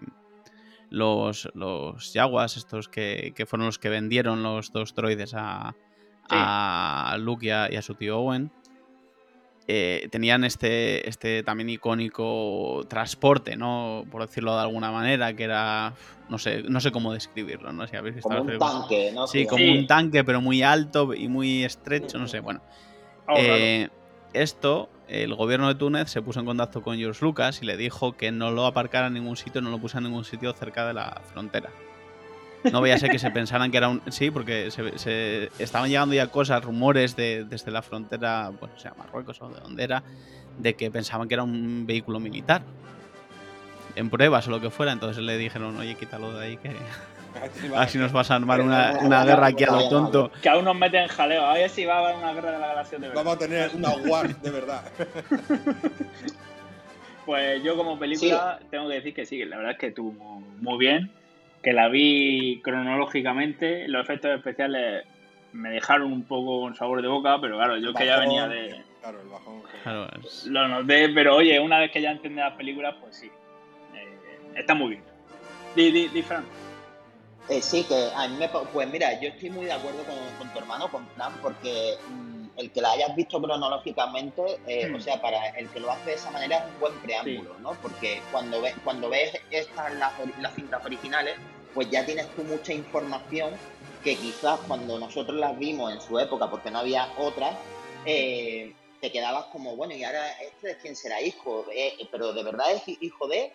los, los Jaguars, estos que, fueron los que vendieron los dos droides a, a Luke y a, su tío Owen, eh, tenían este, este también icónico transporte, ¿no? Por decirlo de alguna manera, que era. No sé, no sé cómo describirlo, ¿no? Si habéis visto como un tanque, ¿no? Sí, como un tanque, pero muy alto y muy estrecho, no sé, bueno. Eh, esto el gobierno de Túnez se puso en contacto con George Lucas y le dijo que no lo aparcara en ningún sitio, no lo pusiera en ningún sitio cerca de la frontera. No veía ser que se pensaran que era un. Sí, porque se, estaban llegando ya cosas, rumores de, desde la frontera, pues sea Marruecos o de donde era, de que pensaban que era un vehículo militar. En pruebas o lo que fuera. Entonces le dijeron, oye, quítalo de ahí que. Así nos vas a armar una, una guerra aquí a lo tonto. Que aún nos meten en jaleo. A ver si va a haber una guerra de la galaxia de verdad. Vamos a tener una war de verdad. Pues yo como película tengo que decir que sí, la verdad es que estuvo muy bien. Que la vi cronológicamente. Los efectos especiales me dejaron un poco un sabor de boca, pero claro, yo que ya venía de... Claro, el bajón. Lo noté, pero oye, una vez que ya entendí las películas, pues sí. Eh, está muy bien. Di, di, di Fran. Eh, sí, que a mí me. Pues mira, yo estoy muy de acuerdo con, tu hermano, con Fran, porque mm, el que la hayas visto cronológicamente, eh, o sea, para el que lo hace de esa manera es un buen preámbulo, ¿no? Porque cuando ves, cuando ves estas las, las cintas originales, pues ya tienes tú mucha información que quizás cuando nosotros las vimos en su época, porque no había otras, eh, te quedabas como, bueno, y ahora este es quién será hijo, pero de verdad es hijo de,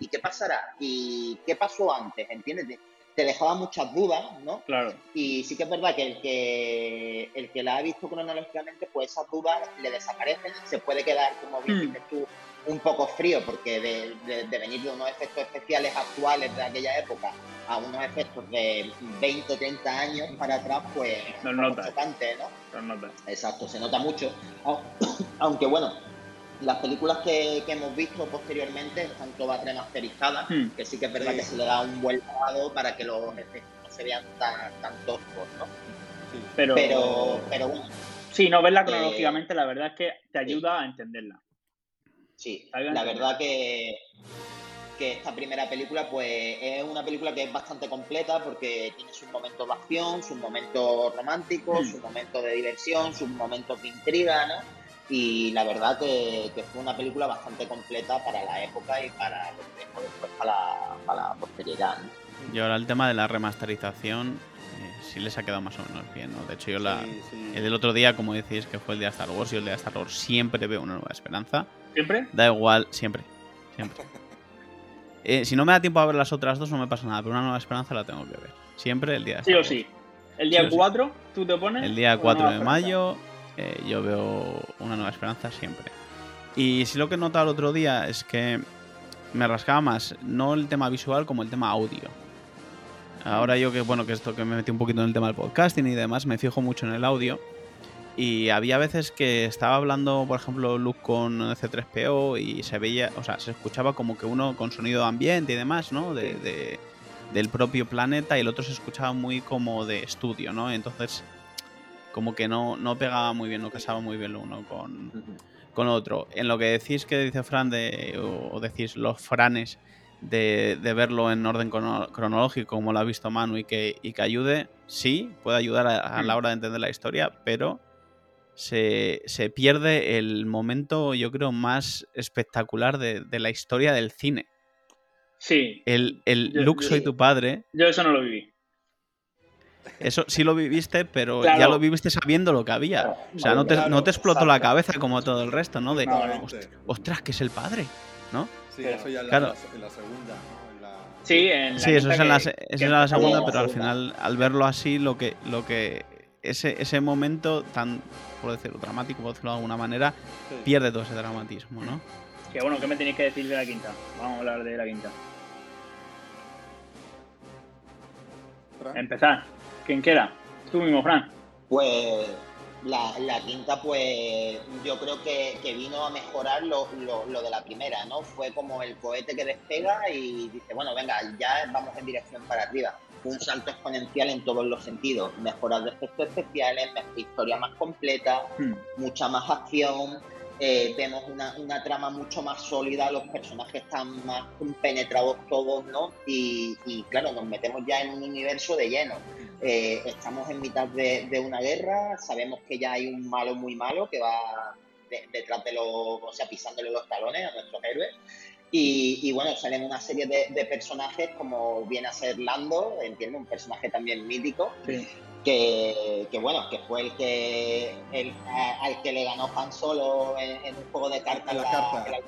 ¿y qué pasará? ¿Y qué pasó antes? ¿Entiendes? Te dejaba muchas dudas, ¿no? Claro. Y sí que es verdad que el que el que la ha visto cronológicamente, pues esas dudas le desaparecen, se puede quedar, como bien hmm. dices tú, un poco frío, porque de, venir de unos efectos especiales actuales de aquella época a unos efectos de 20 o 30 años para atrás, pues no nota. chocante, ¿no? nota. Exacto, se nota mucho. Aunque bueno, las películas que, hemos visto posteriormente están todas remasterizadas, hmm. que sí que es verdad que se le da un buen lado para que los efectos no se vean tan, tan toscos, ¿no? Pero, pero, pero bueno. Sí, no verla eh, cronológicamente, la verdad es que te ayuda a entenderla. Sí, la verdad que, que esta primera película pues es una película que es bastante completa porque tiene sus momentos de acción, sus momentos románticos, hmm. sus momentos de diversión, sus momentos de intriga, ¿no? Y la verdad que, fue una película bastante completa para la época y para después para la, para la posteridad. Y ahora el tema de la remasterización eh, sí les ha quedado más o menos bien, ¿no? De hecho yo la, el del otro día, como decís, que fue el de Star Wars, y el de Star Wars siempre veo una nueva esperanza. ¿Siempre? Da igual, siempre. Siempre. Eh, si no me da tiempo a ver las otras dos, no me pasa nada, pero una nueva esperanza la tengo que ver. Siempre el día Sí o sí. El día 4, tú te pones. El día 4 de mayo, eh, yo veo una nueva esperanza siempre. Y si lo que he notado el otro día es que me rascaba más, no el tema visual como el tema audio. Ahora yo que, bueno, que esto que me metí un poquito en el tema del podcasting y demás, me fijo mucho en el audio. Y había veces que estaba hablando, por ejemplo, Luke con C3PO y se veía, o sea, se escuchaba como que uno con sonido de ambiente y demás, ¿no? De, del propio planeta y el otro se escuchaba muy como de estudio, ¿no? Entonces, como que no, no pegaba muy bien, no casaba muy bien uno con, con otro. En lo que decís que dice Fran, de, o, decís los franes, de, verlo en orden cronológico, como lo ha visto Manu, y que, y que ayude, sí, puede ayudar a la hora de entender la historia, pero se, se, pierde el momento, yo creo, más espectacular de, la historia del cine. Sí. El, el Luke soy tu padre. Yo eso no lo viví. Eso sí lo viviste, pero ya lo viviste sabiendo lo que había. O sea, no te, no te explotó la cabeza como todo el resto, ¿no? De, ostras, que es el padre, ¿no? Sí, eso ya en la, en la segunda, Sí, en la sí eso es en la, es en la segunda, pero al final, al verlo así, lo que, lo que ese, ese momento tan, por decirlo, dramático, por decirlo de alguna manera, pierde todo ese dramatismo, ¿no? Que bueno, ¿qué me tenéis que decir de la quinta? Vamos a hablar de la quinta. Empezar. ¿Quién quiera? Tú mismo, Fran. Pues la, quinta, pues yo creo que, vino a mejorar lo, lo, de la primera, ¿no? Fue como el cohete que despega y dice, bueno, venga, ya vamos en dirección para arriba un salto exponencial en todos los sentidos. Mejoras de efectos especiales, historia más completa, hmm. mucha más acción. Eh, vemos una, trama mucho más sólida, los personajes están más penetrados todos, ¿no? Y, claro, nos metemos ya en un universo de lleno. Eh, estamos en mitad de, una guerra, sabemos que ya hay un malo muy malo que va detrás de los, o sea, pisándole los talones a nuestros héroes. Y, bueno, salen una serie de, personajes como viene a ser Lando, entiendo, un personaje también mítico, que, bueno, que fue el que el, al que le ganó Han Solo en, un juego de cartas. La,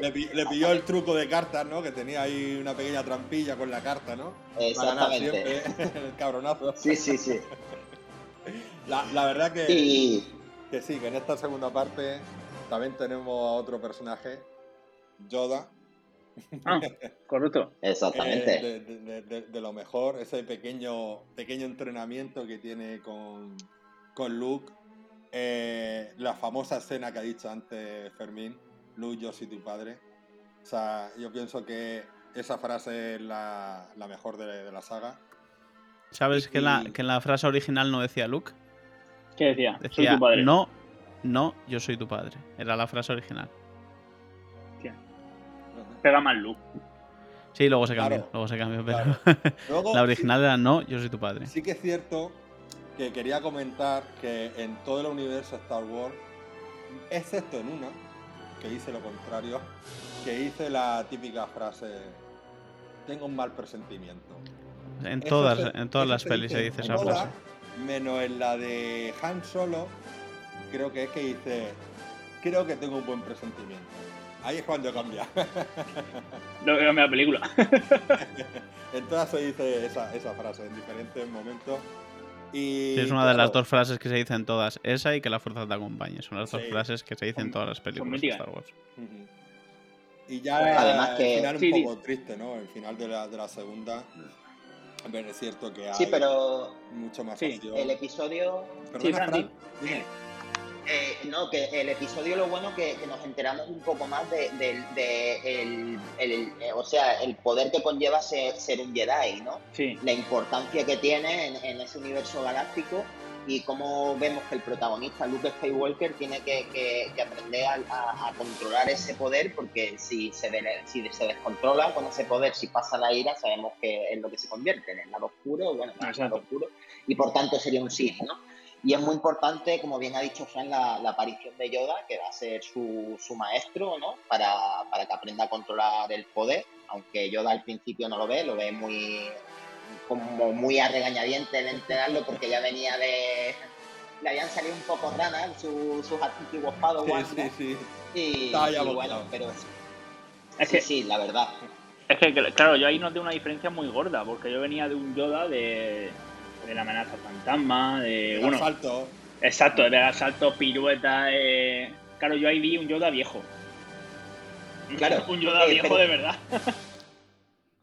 le, pilló el truco de cartas, ¿no? Que tenía ahí una pequeña trampilla con la carta, ¿no? Exactamente. el cabronazo. Sí, sí, sí. La, verdad que, que sí, que en esta segunda parte también tenemos a otro personaje Yoda. Ah, correcto. Exactamente. Eh, de, lo mejor, ese pequeño, pequeño entrenamiento que tiene con, con Luke. Eh, la famosa escena que ha dicho antes Fermín, Luke, yo soy tu padre. O sea, yo pienso que esa frase es la, mejor de, la saga. ¿Sabes que, la, que la frase original no decía Luke? ¿Qué decía? Decía, no, no, yo soy tu padre. Era la frase original pega más Luke. Sí, luego se cambió, luego se cambió, pero la original era no, yo soy tu padre. Sí que es cierto que quería comentar que en todo el universo Star Wars, excepto en una, que hice lo contrario, que hice la típica frase, tengo un mal presentimiento. En todas, en todas las pelis se dice esa frase. Menos en la de Han Solo, creo que es que dice, creo que tengo un buen presentimiento. Ahí es cuando cambia. No cambia la película. en todas se dice esa, frase en diferentes momentos. Y, es una de las dos frases que se dicen todas. Esa y que la fuerza te acompañe. Son las dos frases que se dicen en todas las películas de Star Wars. Y ya Además que... el final un poco triste, ¿no? El final de la, de la segunda. Ver, es cierto que hay sí, pero... mucho más sí. El episodio... Perdona, eh, no, que el episodio lo bueno que, que nos enteramos un poco más de, el, eh, o sea, el poder que conlleva ser, un Jedi, ¿no? Sí. La importancia que tiene en, ese universo galáctico y cómo vemos que el protagonista, Luke Skywalker, tiene que, aprender a, controlar ese poder porque si se, si se descontrola con ese poder, si pasa la ira, sabemos que es lo que se convierte en el lado oscuro, bueno, en el lado oscuro, y por tanto sería un Sith, ¿no? Y es muy importante, como bien ha dicho Fran, la, aparición de Yoda, que va a ser su, maestro, ¿no? Para, que aprenda a controlar el poder, aunque Yoda al principio no lo ve, lo ve muy como muy a regañadiente de enterarlo porque ya venía de... Le habían salido un poco ranas sus antiguos Padawan. Sí, sí, sí. Y, bueno, pero... Es sí, que, sí, la verdad. Es que, claro, yo ahí noté una diferencia muy gorda, porque yo venía de un Yoda de de la amenaza fantasma, de. El asalto. Exacto, de asalto, pirueta. Eh... Claro, yo ahí vi un Yoda viejo. Claro. un Yoda eh, viejo de verdad.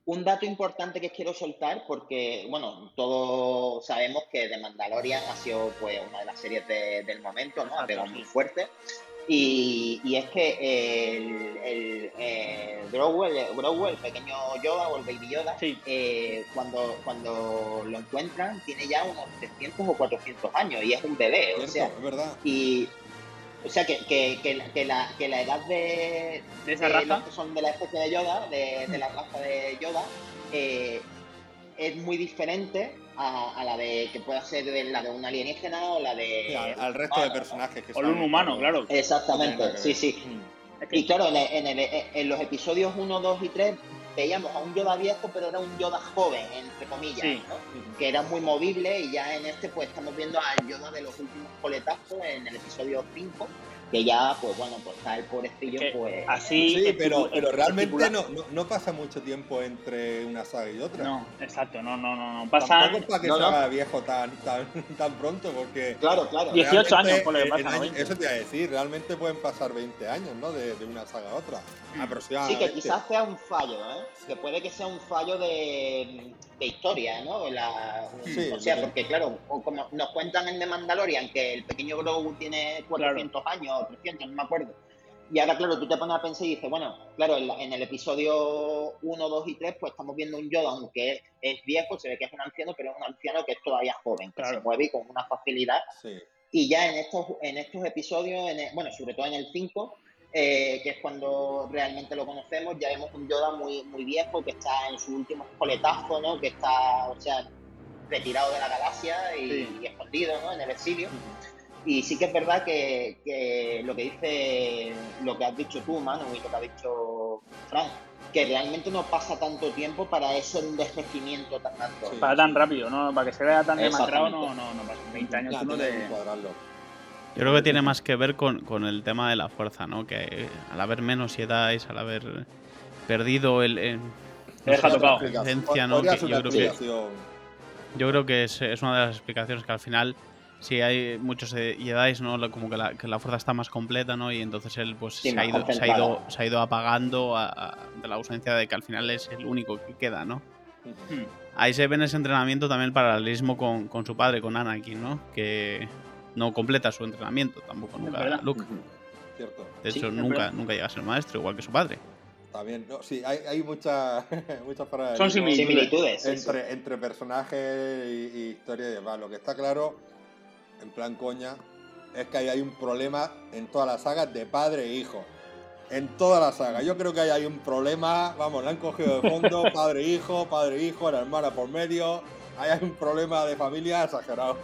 un dato importante que quiero soltar, porque, bueno, todos sabemos que The Mandalorian ha sido pues, una de las series del momento, ¿no? Ha pegado muy fuerte. Y, y, es que el, el, eh, el pequeño Yoda o el Baby Yoda, eh, cuando, cuando lo encuentran, tiene ya unos 300 o 400 años y es un bebé. o sea, es verdad. Y, o sea, que, que, que, la, que la edad de, ¿De esa raza? que son de la especie de Yoda, de, de la raza de Yoda, eh, es muy diferente a, la de que pueda ser la de un alienígena o la de. al, resto de personajes que O un humano, claro. Exactamente, sí, sí. Mm. Y claro, en, en, los episodios 1, 2 y 3 veíamos a un Yoda viejo, pero era un Yoda joven, entre comillas, ¿no? que era muy movible y ya en este pues estamos viendo al Yoda de los últimos coletazos en el episodio 5 que ya, pues bueno, pues está el pobrecillo, pues... Así... Sí, pero, pero realmente no, no, pasa mucho tiempo entre una saga y otra. No, exacto, no, no, no, no. Pasa... Tampoco para que se haga viejo tan, tan, tan pronto, porque... Claro, claro. 18 años, por lo que pasa, Eso te iba a decir, realmente pueden pasar 20 años, ¿no? De, de una saga a otra, aproximadamente. Sí, que quizás sea un fallo, ¿eh? Que puede que sea un fallo de, de historia, ¿no? La, sí, o sea, porque claro, como nos cuentan en The Mandalorian que el pequeño Grogu tiene 400 años 300, no me acuerdo. Y ahora, claro, tú te pones a pensar y dices, bueno, claro, en, el episodio 1, 2 y 3, pues estamos viendo un Yoda, aunque es, viejo, se ve que es un anciano, pero es un anciano que es todavía joven, que se mueve con una facilidad. Y ya en estos, en estos episodios, bueno, sobre todo en el 5, eh, que es cuando realmente lo conocemos, ya vemos un Yoda muy, muy viejo, que está en su último coletazo, ¿no? Que está, o sea, retirado de la galaxia y, escondido, ¿no? En el exilio. Y sí que es verdad que, lo que dice, lo que has dicho tú, Manu, y lo que ha dicho Frank, que realmente no pasa tanto tiempo para ese envejecimiento tan alto. Para tan rápido, ¿no? Para que se vea tan demacrado no, no, no pasa 20 años Yo creo que tiene más que ver con, el tema de la fuerza, ¿no? Que al haber menos Jedi, al haber perdido el... el deja tocado. ¿no? yo, creo que, yo creo que es, es una de las explicaciones que al final Sí, hay muchos Jedi, ¿no? Como que la, que la, fuerza está más completa, ¿no? Y entonces él pues se, ha ido, se, ha ido, se, ha ido, apagando de la ausencia de que al final es el único que queda, ¿no? Hmm. Ahí se ve en ese entrenamiento también el paralelismo con, con, su padre, con Anakin, ¿no? Que no completa su entrenamiento tampoco nunca Luke. Cierto. De hecho, nunca, nunca llega a ser maestro, igual que su padre. También, no, sí, hay, hay muchas muchas Son similitudes. Entre, entre personajes y, y historia y demás. Lo que está claro en plan coña, es que ahí hay un problema en todas las sagas de padre e hijo. En toda la saga. Yo creo que ahí hay un problema, vamos, la han cogido de fondo, padre e hijo, padre e hijo, la hermana por medio. Ahí hay un problema de familia exagerado.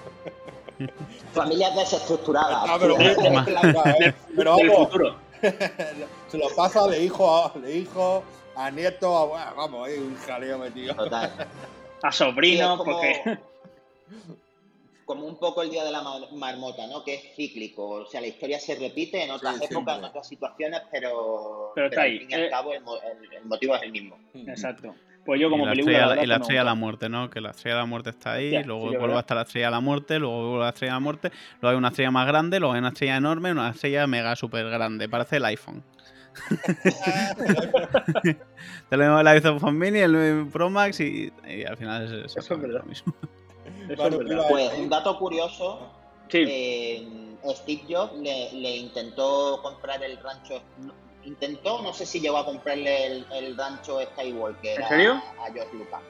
Familias desestructuradas. Ah, pero, vamos, se lo pasa de hijo a, de hijo a nieto, a, vamos, hay un jaleo metido. A sobrino, porque como un poco el día de la marmota, ¿no? Que es cíclico. O sea, la historia se repite en otras épocas, en otras situaciones, pero, pero, está ahí. al fin y al eh, cabo el, motivo es el mismo. Exacto. Pues yo como y película... y la estrella de la muerte, ¿no? Que la estrella de la muerte está ahí, luego vuelve hasta la estrella de la muerte, luego vuelve a la estrella de la muerte, luego hay una estrella más grande, luego hay una estrella enorme, una estrella mega súper grande, parece el iPhone. Te lo la hizo Mini, el Pro Max y, al final es, Eso es verdad. lo mismo. Pues un dato curioso. Eh, Steve Jobs le, intentó comprar el rancho. Intentó, no sé si llegó a comprarle el, rancho Skywalker ¿En serio? a George Lucas.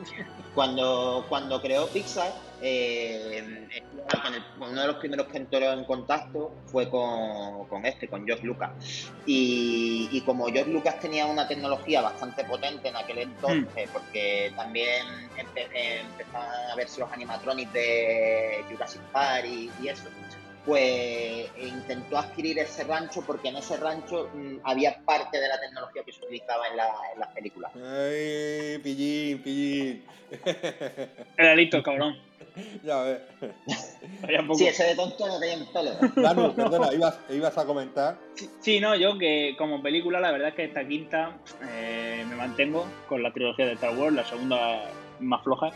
Cuando, cuando creó Pixar, eh, uno de los primeros que entró en contacto fue con, este, con George Lucas. Y, como George Lucas tenía una tecnología bastante potente en aquel entonces, hmm. porque también empezaban a verse los animatronics de Jurassic Park y, y eso, pues intentó adquirir ese rancho porque en ese rancho mm, había parte de la tecnología que se utilizaba en, las películas. ¡Ay, pillín, pillín! Era listo, cabrón. Ya ves. sí, ese de tonto no tenía pelo. Danu, perdona, ibas, a comentar. Sí, no, yo que como película, la verdad es que esta quinta eh, me mantengo con la trilogía de Star Wars, la segunda más floja.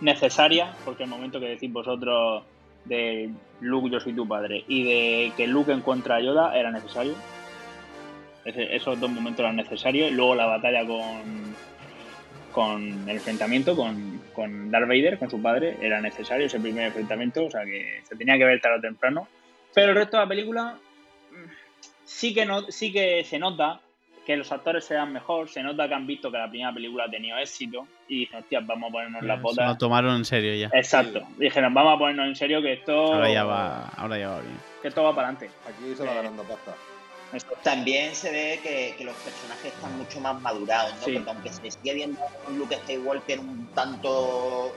Necesaria, porque el momento que decís vosotros de Luke, yo soy tu padre, y de que Luke encuentra a Yoda era necesario. esos dos momentos eran necesarios. Luego la batalla con, con el enfrentamiento con, con Darth Vader, con su padre, era necesario ese primer enfrentamiento, o sea que se tenía que ver tarde o temprano. Pero el resto de la película mm, sí que, no, sí que se nota que los actores sean mejor, se nota que han visto que la primera película ha tenido éxito y dicen, hostia, vamos a ponernos las botas. Se lo tomaron en serio ya. Exacto. Dijeron, vamos a ponernos en serio que esto. Ahora ya va, ahora ya va bien. Que esto va para adelante. Aquí se va eh, ganando pasta. También se ve que, los personajes están mucho más madurados, ¿no? Porque aunque se sigue viendo un Luke Skywalker un tanto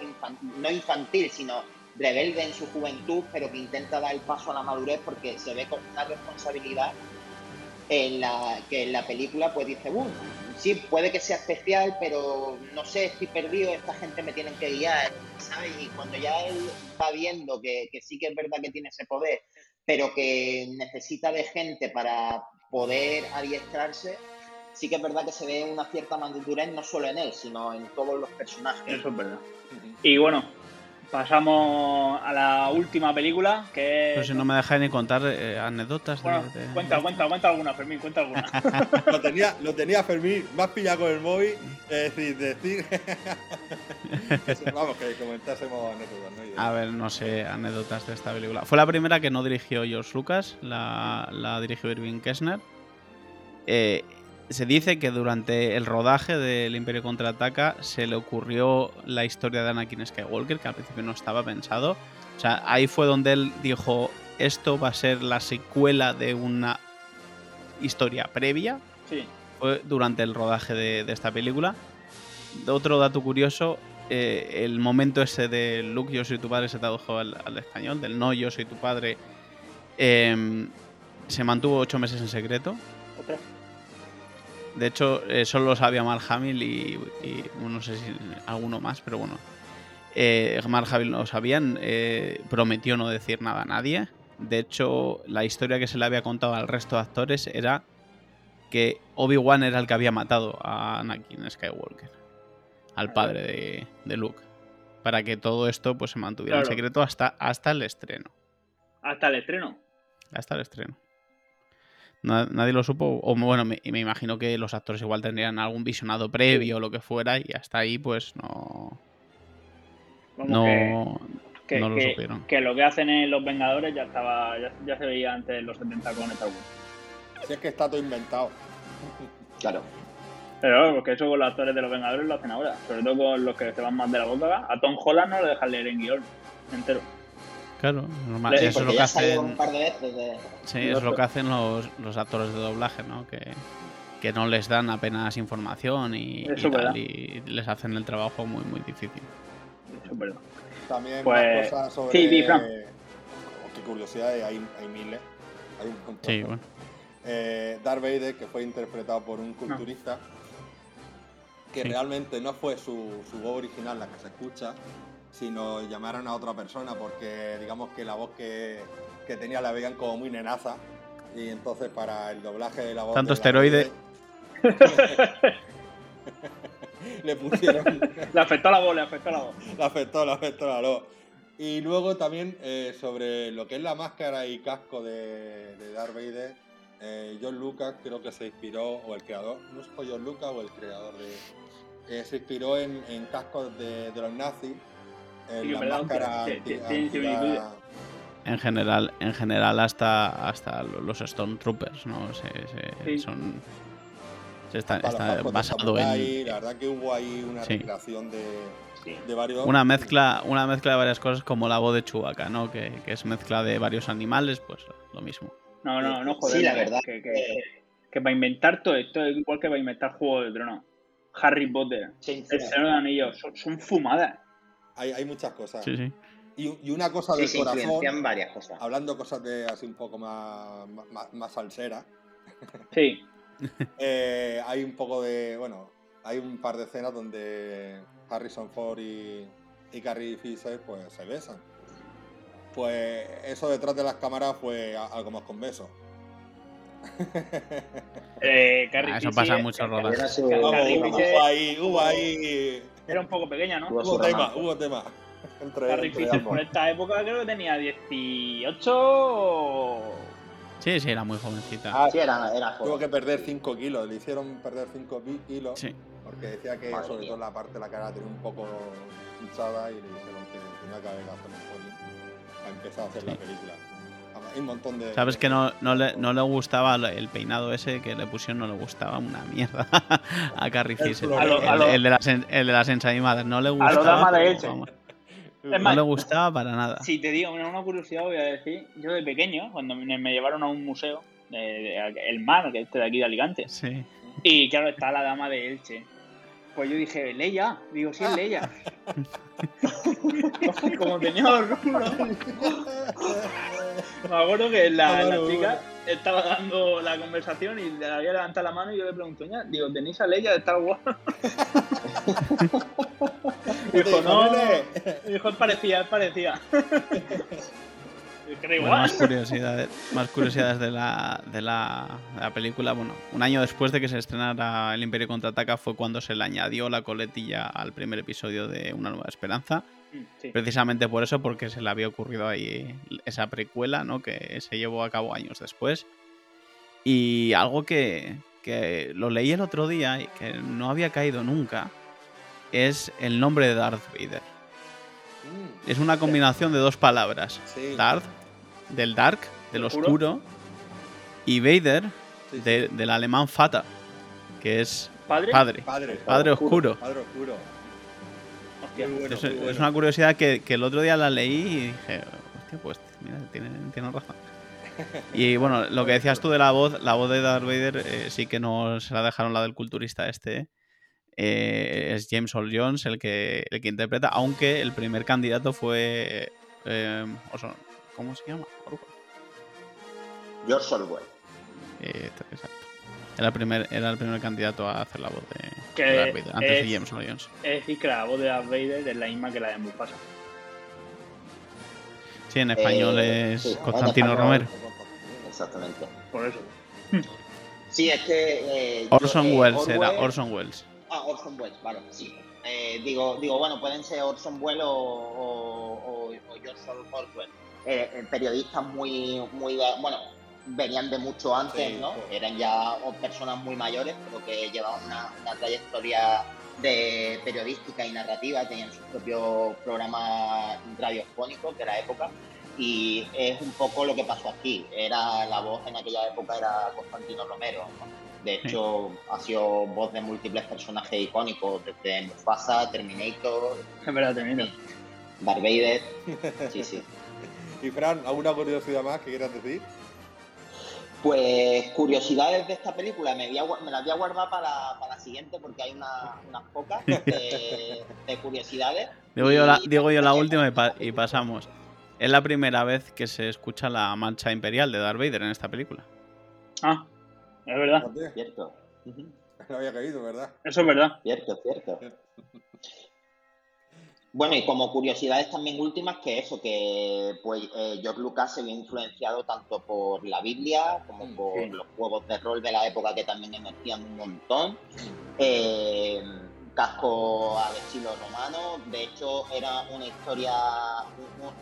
no infantil, sino rebelde en su juventud, pero que intenta dar el paso a la madurez porque se ve con una responsabilidad en la que en la película pues dice, uh, sí, puede que sea especial, pero no sé, estoy perdido, esta gente me tiene que guiar, ¿sabes? Y cuando ya él va viendo que, que sí que es verdad que tiene ese poder, pero que necesita de gente para poder adiestrarse, sí que es verdad que se ve una cierta madurez no solo en él, sino en todos los personajes. Eso es verdad. Y bueno, Pasamos a la última película, que Pero si no me dejáis ni contar eh, anécdotas. de, Cuenta, cuenta, cuenta alguna, Fermín, cuenta alguna. lo, tenía, lo tenía Fermín más pillado con el móvil, es decir, decir... Vamos, que comentásemos anécdotas. ¿no? A ver, no sé, anécdotas de esta película. Fue la primera que no dirigió George Lucas, la, la dirigió Irving Kessner. Eh, se dice que durante el rodaje del Imperio Contraataca se le ocurrió la historia de Anakin Skywalker, que al principio no estaba pensado. O sea, ahí fue donde él dijo, esto va a ser la secuela de una historia previa. Sí. Fue durante el rodaje de, esta película. Otro dato curioso, eh, el momento ese de Luke, yo soy tu padre, se tradujo al, español, del no, yo soy tu padre, em, se mantuvo ocho meses en secreto. De hecho, eh, solo lo sabía Mark Hamill y, no sé si alguno más, pero bueno. Eh, no lo sabían, eh, prometió no decir nada a nadie. De hecho, la historia que se le había contado al resto de actores era que Obi-Wan era el que había matado a Anakin Skywalker, al padre de, Luke, para que todo esto pues se mantuviera en secreto hasta, hasta el estreno. ¿Hasta el estreno? Hasta el estreno. Nadie lo supo. O bueno, me, imagino que los actores igual tendrían algún visionado previo o lo que fuera, y hasta ahí, pues no. no, que, no lo que, supieron. Que lo que hacen en Los Vengadores ya estaba ya, se veía antes de los 70 con Star Wars. Si es que está todo inventado. Claro. Pero porque eso con los actores de Los Vengadores lo hacen ahora. Sobre todo con los que se van más de la boca. A Tom Holland no le dejan leer en guion entero. Claro, normal. eso es lo que hacen. Sí, es lo que hacen los, actores de doblaje, ¿no? Que, que no les dan apenas información y, y, les hacen el trabajo muy, muy difícil. Eso es verdad. También pues... cosas sobre. Sí, di, Qué curiosidad, hay, hay miles. Hay un montón. Sí, bueno. Eh, Darth Vader, que fue interpretado por un culturista, que realmente no fue su, su voz original la que se escucha, sino llamaron a otra persona porque digamos que la voz que, tenía la veían como muy nenaza y entonces para el doblaje de la voz... Tanto esteroide... le pusieron... le afectó la voz, le afectó la voz. Le afectó, le afectó la voz. Y luego también eh, sobre lo que es la máscara y casco de, de Darth Vader, eh, John Lucas creo que se inspiró, o el creador, no sé John Lucas o el creador de. Eh, se inspiró en, cascos de, los nazis, en general, en general hasta, hasta los Stormtroopers, ¿no? Se, son. Se está, basado en. La verdad que hubo ahí una recreación de, de, varios. Una mezcla, una mezcla de varias cosas como la voz de Chewbacca, ¿no? Que, que es mezcla de varios animales, pues lo mismo. No, no, no, joder. Sí, la verdad. Que, que, que, para inventar todo esto es igual que para inventar Juego de Tronos. Harry Potter, El Señor de Anillos, son, fumadas. Hay, hay, muchas cosas. Sí, sí. Y, una cosa del sí, corazón. varias cosas. Hablando cosas de así un poco más, más, salsera. Sí. Eh, hay un poco de. Bueno, hay un par de escenas donde Harrison Ford y, y Carrie Fisher pues se besan pues eso detrás de las cámaras fue algo más con besos. Eh, ah, eso pasa en. Hubo ahí, hubo ahí. Era un poco pequeña, ¿no? Hubo tema, hubo tema. Entre, Fisher por esta época creo que tenía 18 Sí, sí, era muy jovencita. Ah, sí, era, era Tuvo que perder 5 kilos, le hicieron perder 5 kilos. Sí. Porque decía que sobre todo la parte de la cara tenía un poco hinchada y le dijeron que tenía que haber gastado empezado a hacer la película. Hay un montón de. ¿Sabes que no, no, le, no le gustaba el peinado ese que le pusieron? No le gustaba una mierda a Carrie Fisher. El, de las, el de las ensaimadas. No le gustaba. A lo dama de hecho. no le gustaba para nada. Si te digo, una curiosidad voy a decir. Yo de pequeño, cuando me llevaron a un museo, el mar, que es este de aquí de Alicante. Sí. Y claro, está la dama de Elche. Pues yo dije, Leia, digo, sí es Leia. Como tenía orgullo. Me acuerdo que la, chica estaba dando la conversación y le había levantado la mano y yo le pregunto, digo, ¿tenéis a Leia de Star Wars? dijo, no. Dijo, es parecía, es parecía más curiosidades, más curiosidades de la, de, la, película. Bueno, un año después de que se estrenara El Imperio Contraataca fue cuando se le añadió la coletilla al primer episodio de Una Nueva Esperanza. Mm, Precisamente por eso, porque se le había ocurrido ahí esa precuela, ¿no? Que se llevó a cabo años después. Y algo que, que lo leí el otro día y que no había caído nunca es el nombre de Darth Vader. Mm. Es una combinación de dos palabras. Darth del Dark, del oscuro, y Vader, del alemán Fata, que es padre, padre, padre, oscuro. Padre oscuro. Es, una curiosidad que, el otro día la leí y dije, hostia, pues mira, tiene, razón. Y bueno, lo que decías tú de la voz, la voz de Darth Vader eh, sí que no se la dejaron la del culturista este. Eh, es James Earl Jones el que, el que interpreta, aunque el primer candidato fue eh, ¿Cómo se llama? George Orwell. Eh, exacto. Era el, primer, era el primer candidato a hacer la voz de, Darth Vader, antes de James Jones. Es decir, que la voz de Darth Vader es la misma que la de Mufasa. Sí, en español eh, es Constantino Romero. Exactamente. Por eso. Sí, es que. Eh, Orson eh, Welles era Orson Welles. Ah, Orson Welles, vale, sí. digo, digo, bueno, pueden ser Orson Welles o, o, o George Orwell eh, eh, periodistas muy, muy, bueno, venían de mucho antes, ¿no? Eran ya personas muy mayores, pero que llevaban una, trayectoria de periodística y narrativa, tenían su propio programa radiofónico de la época y es un poco lo que pasó aquí. Era la voz en aquella época era Constantino Romero. De hecho, ha sido voz de múltiples personajes icónicos, desde Mufasa, Terminator. Es verdad, Terminator. Darth Vader. Sí, sí. Y Fran, ¿alguna curiosidad más que quieras decir? Pues curiosidades de esta película me, me las voy a guardar para, la siguiente porque hay unas pocas de, curiosidades. Digo yo la, digo yo la última y, pasamos. Es la primera vez que se escucha la marcha imperial de Darth Vader en esta película. Ah, es verdad. Cierto. No había caído, ¿verdad? Eso es verdad. Cierto, cierto. Bueno, y como curiosidades también últimas, que eso, que pues eh, George Lucas se vio influenciado tanto por la Biblia como mm, por los juegos de rol de la época que también emergían un montón. Eh, casco al estilo romano. De hecho, era una historia,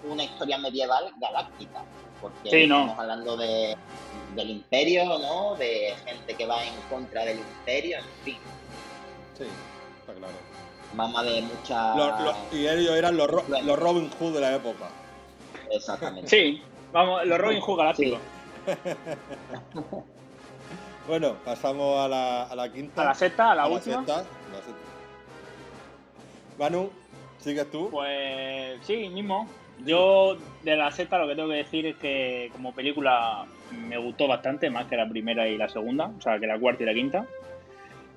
una historia medieval galáctica, porque estamos hablando de, del imperio, ¿no? De gente que va en contra del imperio, en fin. Sí, está claro. Mamá de muchas... y ellos eran los, los Robin Hood de la época. Exactamente. Sí, vamos, los Robin Hood galácticos. bueno, pasamos a la, a la, quinta. A la sexta, a la última. Manu, ¿sigues tú? Pues sí, mismo. Yo de la sexta lo que tengo que decir es que como película me gustó bastante, más que la primera y la segunda, o sea, que la cuarta y la quinta.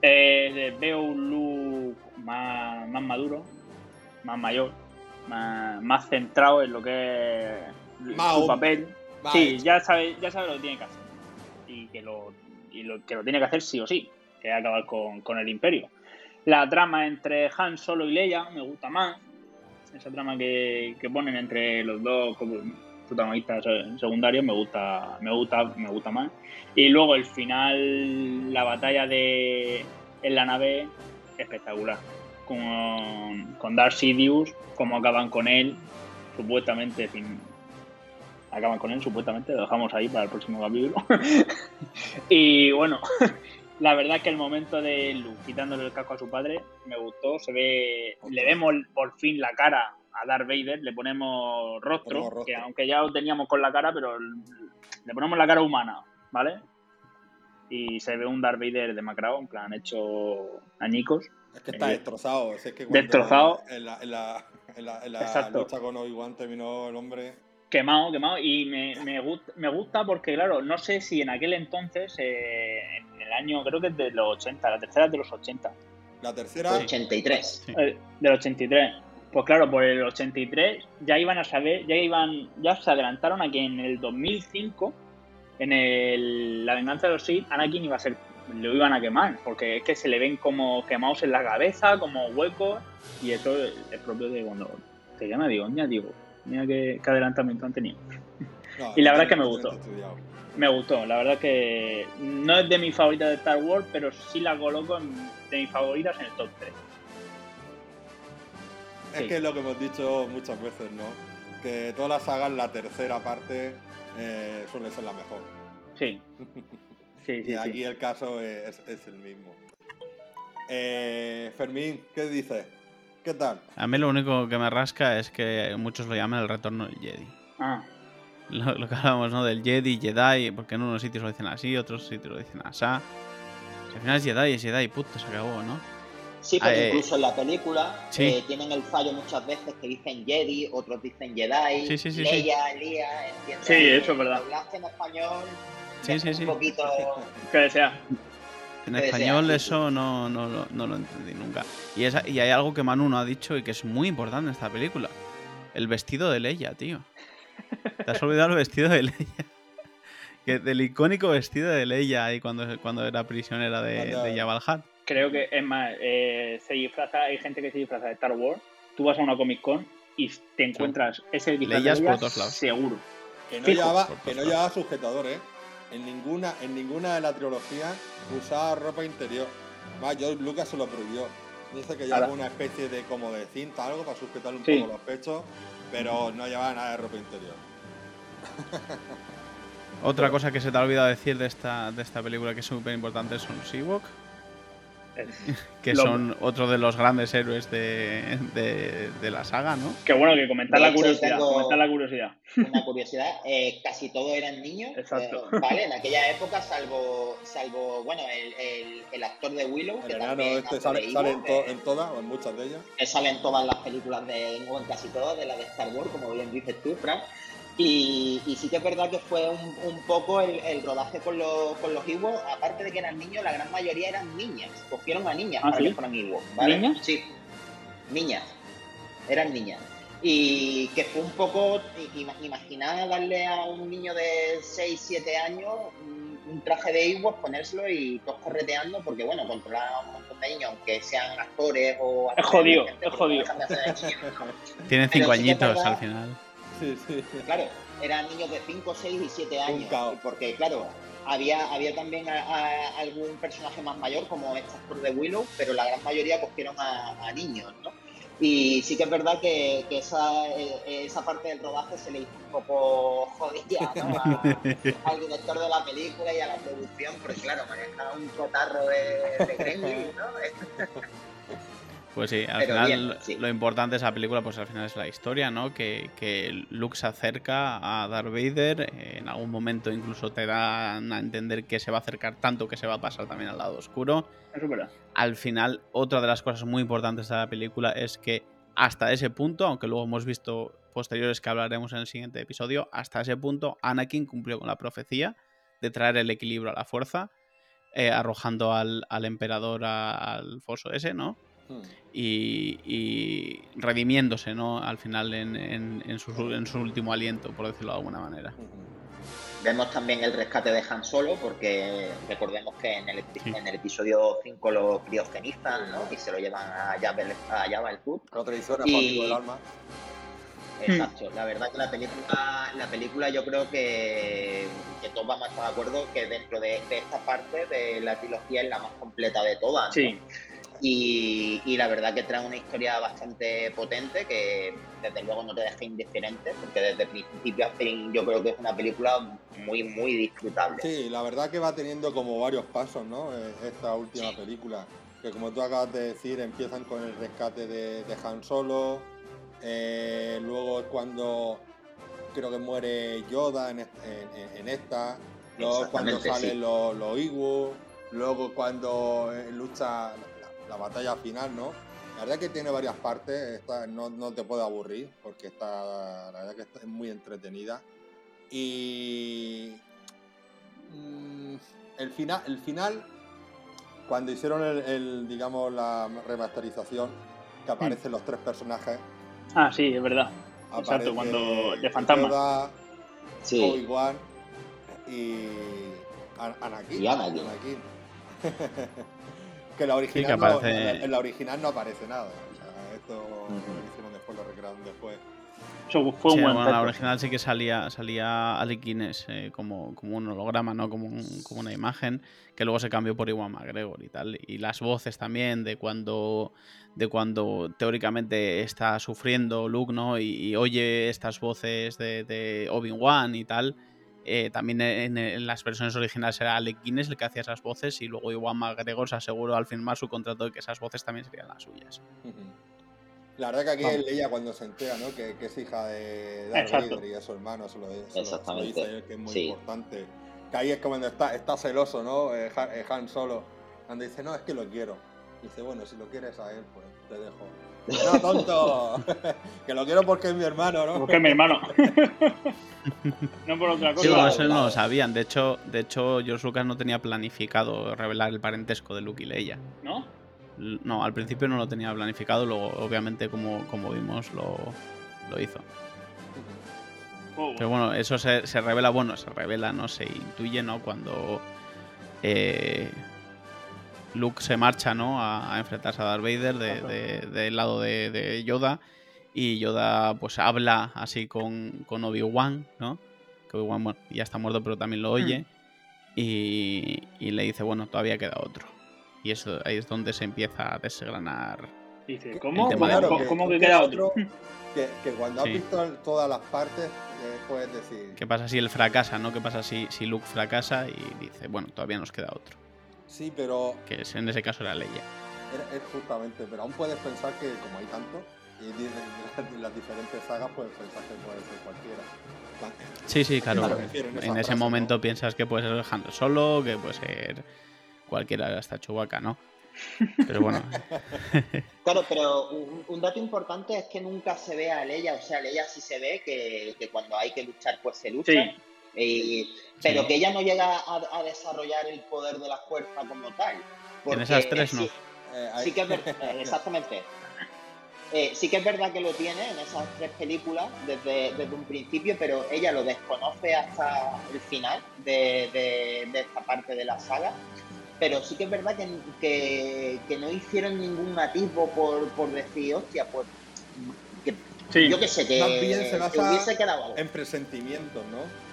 Eh, veo un look más, más maduro, más mayor, más, centrado en lo que es su papel. sí, ya sabe, ya sabe lo que tiene que hacer. Y que lo, y lo, que lo tiene que hacer sí o sí, que es acabar con, con el imperio. La trama entre Han Solo y Leia me gusta más. Esa trama que, que ponen entre los dos protagonistas secundarios me gusta, me gusta, me gusta más. Y luego el final, la batalla de en la nave, espectacular. Con, con Darth Sidious, cómo acaban con él, supuestamente, acaban con él, supuestamente, lo dejamos ahí para el próximo capítulo. y bueno, la verdad es que el momento de Luke quitándole el casco a su padre me gustó. Se ve, le vemos por fin la cara a Darth Vader, le ponemos rostro, que aunque ya lo teníamos con la cara, pero le ponemos la cara humana, ¿vale? Y se ve un Darth Vader demacrado, en plan hecho añicos. Es que está eh, destrozado. Es que destrozado. En la, en la, en la, en la lucha con Obi-Wan terminó el hombre quemado, quemado. Y me, me, gusta, me gusta porque, claro, no sé si en aquel entonces, eh, en el año, creo que es de los 80, la tercera es de los 80. La tercera. 83. Eh, del 83. Pues claro, por el 83 ya iban a saber, ya iban, ya se adelantaron a que en el 2005, en el, la venganza de los Sith, Anakin iba a ser, lo iban a quemar, porque es que se le ven como quemados en la cabeza, como huecos, y eso es propio de cuando te llama, digo, ya digo, Mira qué, adelantamiento han tenido. y la verdad es que me gustó. Me gustó, la verdad es que no es de mis favoritas de Star Wars, pero sí la coloco de mis favoritas en el top 3. Es que es lo que hemos dicho muchas veces, ¿no? Que todas las sagas, la tercera parte, eh, suele ser la mejor. Sí. sí, y aquí el caso es, el mismo. Eh, Fermín, ¿qué dices? ¿Qué tal? A mí lo único que me rasca es que muchos lo llaman el retorno del Jedi. Ah. Lo, que hablamos, ¿no? Del Jedi, Jedi, porque en unos sitios lo dicen así, otros sitios lo dicen así. al final es Jedi, es Jedi, puto, se acabó, ¿no? Sí, pero eh, incluso en la película eh, tienen el fallo muchas veces que dicen Jedi, otros dicen Jedi, sí, sí, sí, Leia, Elías, ¿entiendes? Sí, eso es verdad. en español sí, sí, sí. un poquito... que desea. En español eso no, no, no, lo entendí nunca. Y, esa, y hay algo que Manu no ha dicho y que es muy importante en esta película. El vestido de Leia, tío. Te has olvidado el vestido de Leia. Que del icónico vestido de Leia ahí cuando, cuando era prisionera de, de Jabal Creo que es más, eh, se disfraza, hay gente que se disfraza de Star Wars. Tú vas a una Comic Con y te encuentras ese disfraz de seguro. Que no, llevaba, que no llevaba sujetador, ¿eh? En ninguna, en ninguna de la trilogía usaba ropa interior. Más, George Lucas se lo prohibió. Dice que llevaba una especie de como de cinta, algo para sujetar un poco los pechos, pero no llevaba nada de ropa interior. Otra cosa que se te ha olvidado decir de esta, de esta película que es súper importante son Seawalk. que son otro de los grandes héroes de, de, la saga, ¿no? Qué bueno que comentar la curiosidad. Comentar la curiosidad. Una curiosidad, eh, casi todos eran niños, Exacto. Eh, ¿vale? En aquella época, salvo, salvo bueno, el, el, el actor de Willow, que también este sale, en, todas, o en muchas de ellas. Que sale en todas las películas de, o en casi todas, de la de Star Wars, como bien dices tú, Frank. Y, sí que es verdad que fue un, poco el, rodaje con los, con los Ewoks, aparte de que eran niños, la gran mayoría eran niñas. Cogieron a niñas ¿Ah, para que fueran Ewoks, ¿vale? ¿Niñas? Sí, niñas. Eran niñas. Y que fue un poco, imaginar darle a un niño de 6, 7 años un traje de Ewok, ponérselo y todos correteando, porque bueno, controlar a un montón de niños, aunque sean actores o... Es jodido, es jodido. Tienen 5 añitos al final. Claro, eran niños de 5, 6 y 7 años. Porque, claro, había, había también algún personaje más mayor, como este actor de Willow, pero la gran mayoría cogieron a, niños, ¿no? Y sí que es verdad que, esa, eh, esa, parte del rodaje se le hizo un poco jodida ¿no? al director de la película y a la producción, porque claro, manejaba un cotarro de, de ¿no? Pues sí, al final lo importante de esa película, pues al final es la historia, ¿no? Que, que Luke se acerca a Darth Vader, en algún momento incluso te dan a entender que se va a acercar tanto que se va a pasar también al lado oscuro. Eso. Al final, otra de las cosas muy importantes de la película es que hasta ese punto, aunque luego hemos visto posteriores que hablaremos en el siguiente episodio, hasta ese punto Anakin cumplió con la profecía de traer el equilibrio a la fuerza, eh, arrojando al, al emperador al foso ese, ¿no? Y, redimiéndose ¿no? al final en, su, último aliento, por decirlo de alguna manera. Vemos también el rescate de Han Solo, porque recordemos que en el, en el episodio 5 lo criogenizan ¿no? y se lo llevan a Jabba, a el Hood. y... del alma. Exacto, la verdad que la película, la película yo creo que, que todos vamos a estar de acuerdo que dentro de, esta parte de la trilogía es la más completa de todas. Sí. Y, la verdad que trae una historia bastante potente que desde luego no te deja indiferente, porque desde principio a fin yo creo que es una película muy, muy disfrutable. Sí, la verdad que va teniendo como varios pasos, ¿no? Eh, esta última película, que como tú acabas de decir, empiezan con el rescate de, Han Solo, eh, luego es cuando creo que muere Yoda en, esta, luego cuando salen los, los luego cuando eh, lucha la batalla final, ¿no? La verdad que tiene varias partes, no, te puede aburrir porque está, la verdad que es muy entretenida. Y mm, el, final, el final, cuando hicieron el, digamos, la remasterización, que aparecen los tres personajes. Ah, sí, es verdad. Exacto, cuando de fantasma. sí. Obi-Wan y Anakin. Y Anakin. Que la original, no, en la original no aparece nada. O sea, esto lo hicieron después, lo recrearon después. fue un bueno, la original sí que salía, salía Alec Guinness eh, como, como un holograma, ¿no? Como, como una imagen, que luego se cambió por Iwan McGregor y tal. Y las voces también de cuando, de cuando teóricamente está sufriendo Luke, ¿no? Y, oye estas voces de, de Obi-Wan y tal. Eh, también en, las versiones originales era Alec Guinness el que hacía esas voces y luego Iwan McGregor se aseguró al firmar su contrato de que esas voces también serían las suyas. La verdad que aquí él leía cuando se entera, ¿no? Que, es hija de Darth Vader y es su hermano, se lo, dice que es muy importante. Que ahí es cuando está, está celoso, ¿no? Eh, eh, Han, Solo, cuando dice, no, es que lo quiero. dice, bueno, si lo quieres a él, pues te dejo. No, tonto. que lo quiero porque es mi hermano, ¿no? Porque es mi hermano. no por otra cosa. eso no lo sabían. De hecho, de hecho, George Lucas no tenía planificado revelar el parentesco de Luke y Leia. ¿No? No, al principio no lo tenía planificado, luego obviamente como, como vimos lo, lo hizo. Oh. Pero bueno, eso se, se, revela, bueno, se revela, no se intuye, ¿no? Cuando eh, Luke se marcha, ¿no? A, enfrentarse a Darth Vader del lado de, Yoda. Y Yoda, pues, habla así con, con Obi-Wan, ¿no? Que Obi-Wan, bueno, ya está muerto, pero también lo oye. Hmm. Y, le dice, bueno, todavía queda otro. Y eso ahí es donde se empieza a desgranar. Dice, ¿cómo? ¿Cómo, que, queda otro? Que, cuando has visto todas las partes, eh, puedes decir. ¿Qué pasa si él fracasa, no? ¿Qué pasa si, si Luke fracasa y dice, bueno, todavía nos queda otro? Sí, pero. Que en ese caso era Leia. Es justamente, pero aún puedes pensar que, como hay tanto, y en las diferentes sagas, puedes pensar que puede ser cualquiera. Sí, sí, claro. En, ese momento piensas que puede ser Han Solo, que puede ser cualquiera, hasta Chewbacca, ¿no? Pero bueno. claro, pero un, dato importante es que nunca se ve a Leia, o sea, Leia sí se ve que, que cuando hay que luchar, pues se lucha. Sí. Y, pero que ella no llega a, desarrollar el poder de la fuerza como tal. En esas tres no. Sí, que es verdad, eh, exactamente. Eh, sí que es verdad que lo tiene en esas tres películas desde, desde un principio, pero ella lo desconoce hasta el final de, esta parte de la saga. Pero sí que es verdad que, que, no hicieron ningún atisbo por, por decir, hostia, pues yo qué sé, que, bien se basa en presentimientos, ¿no?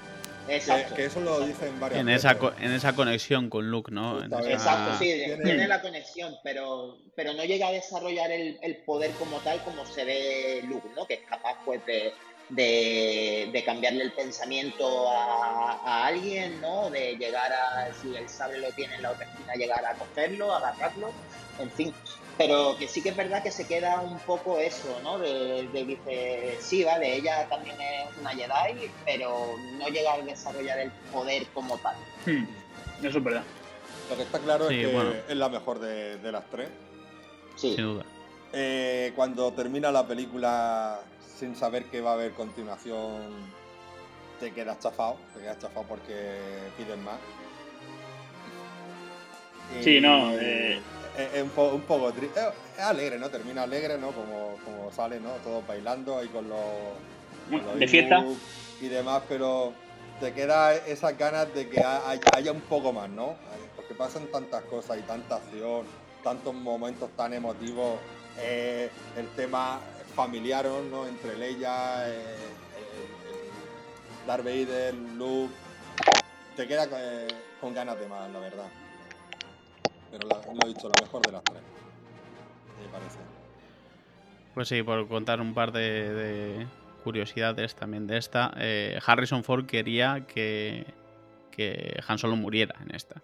Exacto. Que, eso lo dicen varias en Esa, en esa conexión con Luke, ¿no? Exacto, sí, tiene... la conexión, pero, pero no llega a desarrollar el, el, poder como tal como se ve Luke, ¿no? Que es capaz, pues, de, de, cambiarle el pensamiento a, alguien, ¿no? De llegar a, si el sable lo tiene en la otra esquina, llegar a cogerlo, agarrarlo, en fin. Pero que sí que es verdad que se queda un poco eso, ¿no? De, de dice, sí, vale, ella también es una Jedi, pero no llega a desarrollar el poder como tal. Hmm, eso es verdad. Lo que está claro es que es la mejor de, las tres. Sí. Sin duda. Eh, cuando termina la película sin saber que va a haber continuación, te quedas chafado, te quedas chafado porque piden más. Sí, no. Eh, es, un, un, poco triste. Es alegre, ¿no? Termina alegre, ¿no? Como, como sale, ¿no? Todos bailando ahí con los. de fiesta. Y demás, pero te queda esas ganas de que haya un poco más, ¿no? Porque pasan tantas cosas y tanta acción, tantos momentos tan emotivos. Eh, el tema familiar ¿no? entre Leia, eh, Darth Vader, Luke. Te queda eh, con ganas de más, la verdad. Pero lo he dicho, la mejor de las tres. Me parece. Pues sí, por contar un par de, curiosidades también de esta. Eh, Harrison Ford quería que, que Han Solo muriera en esta.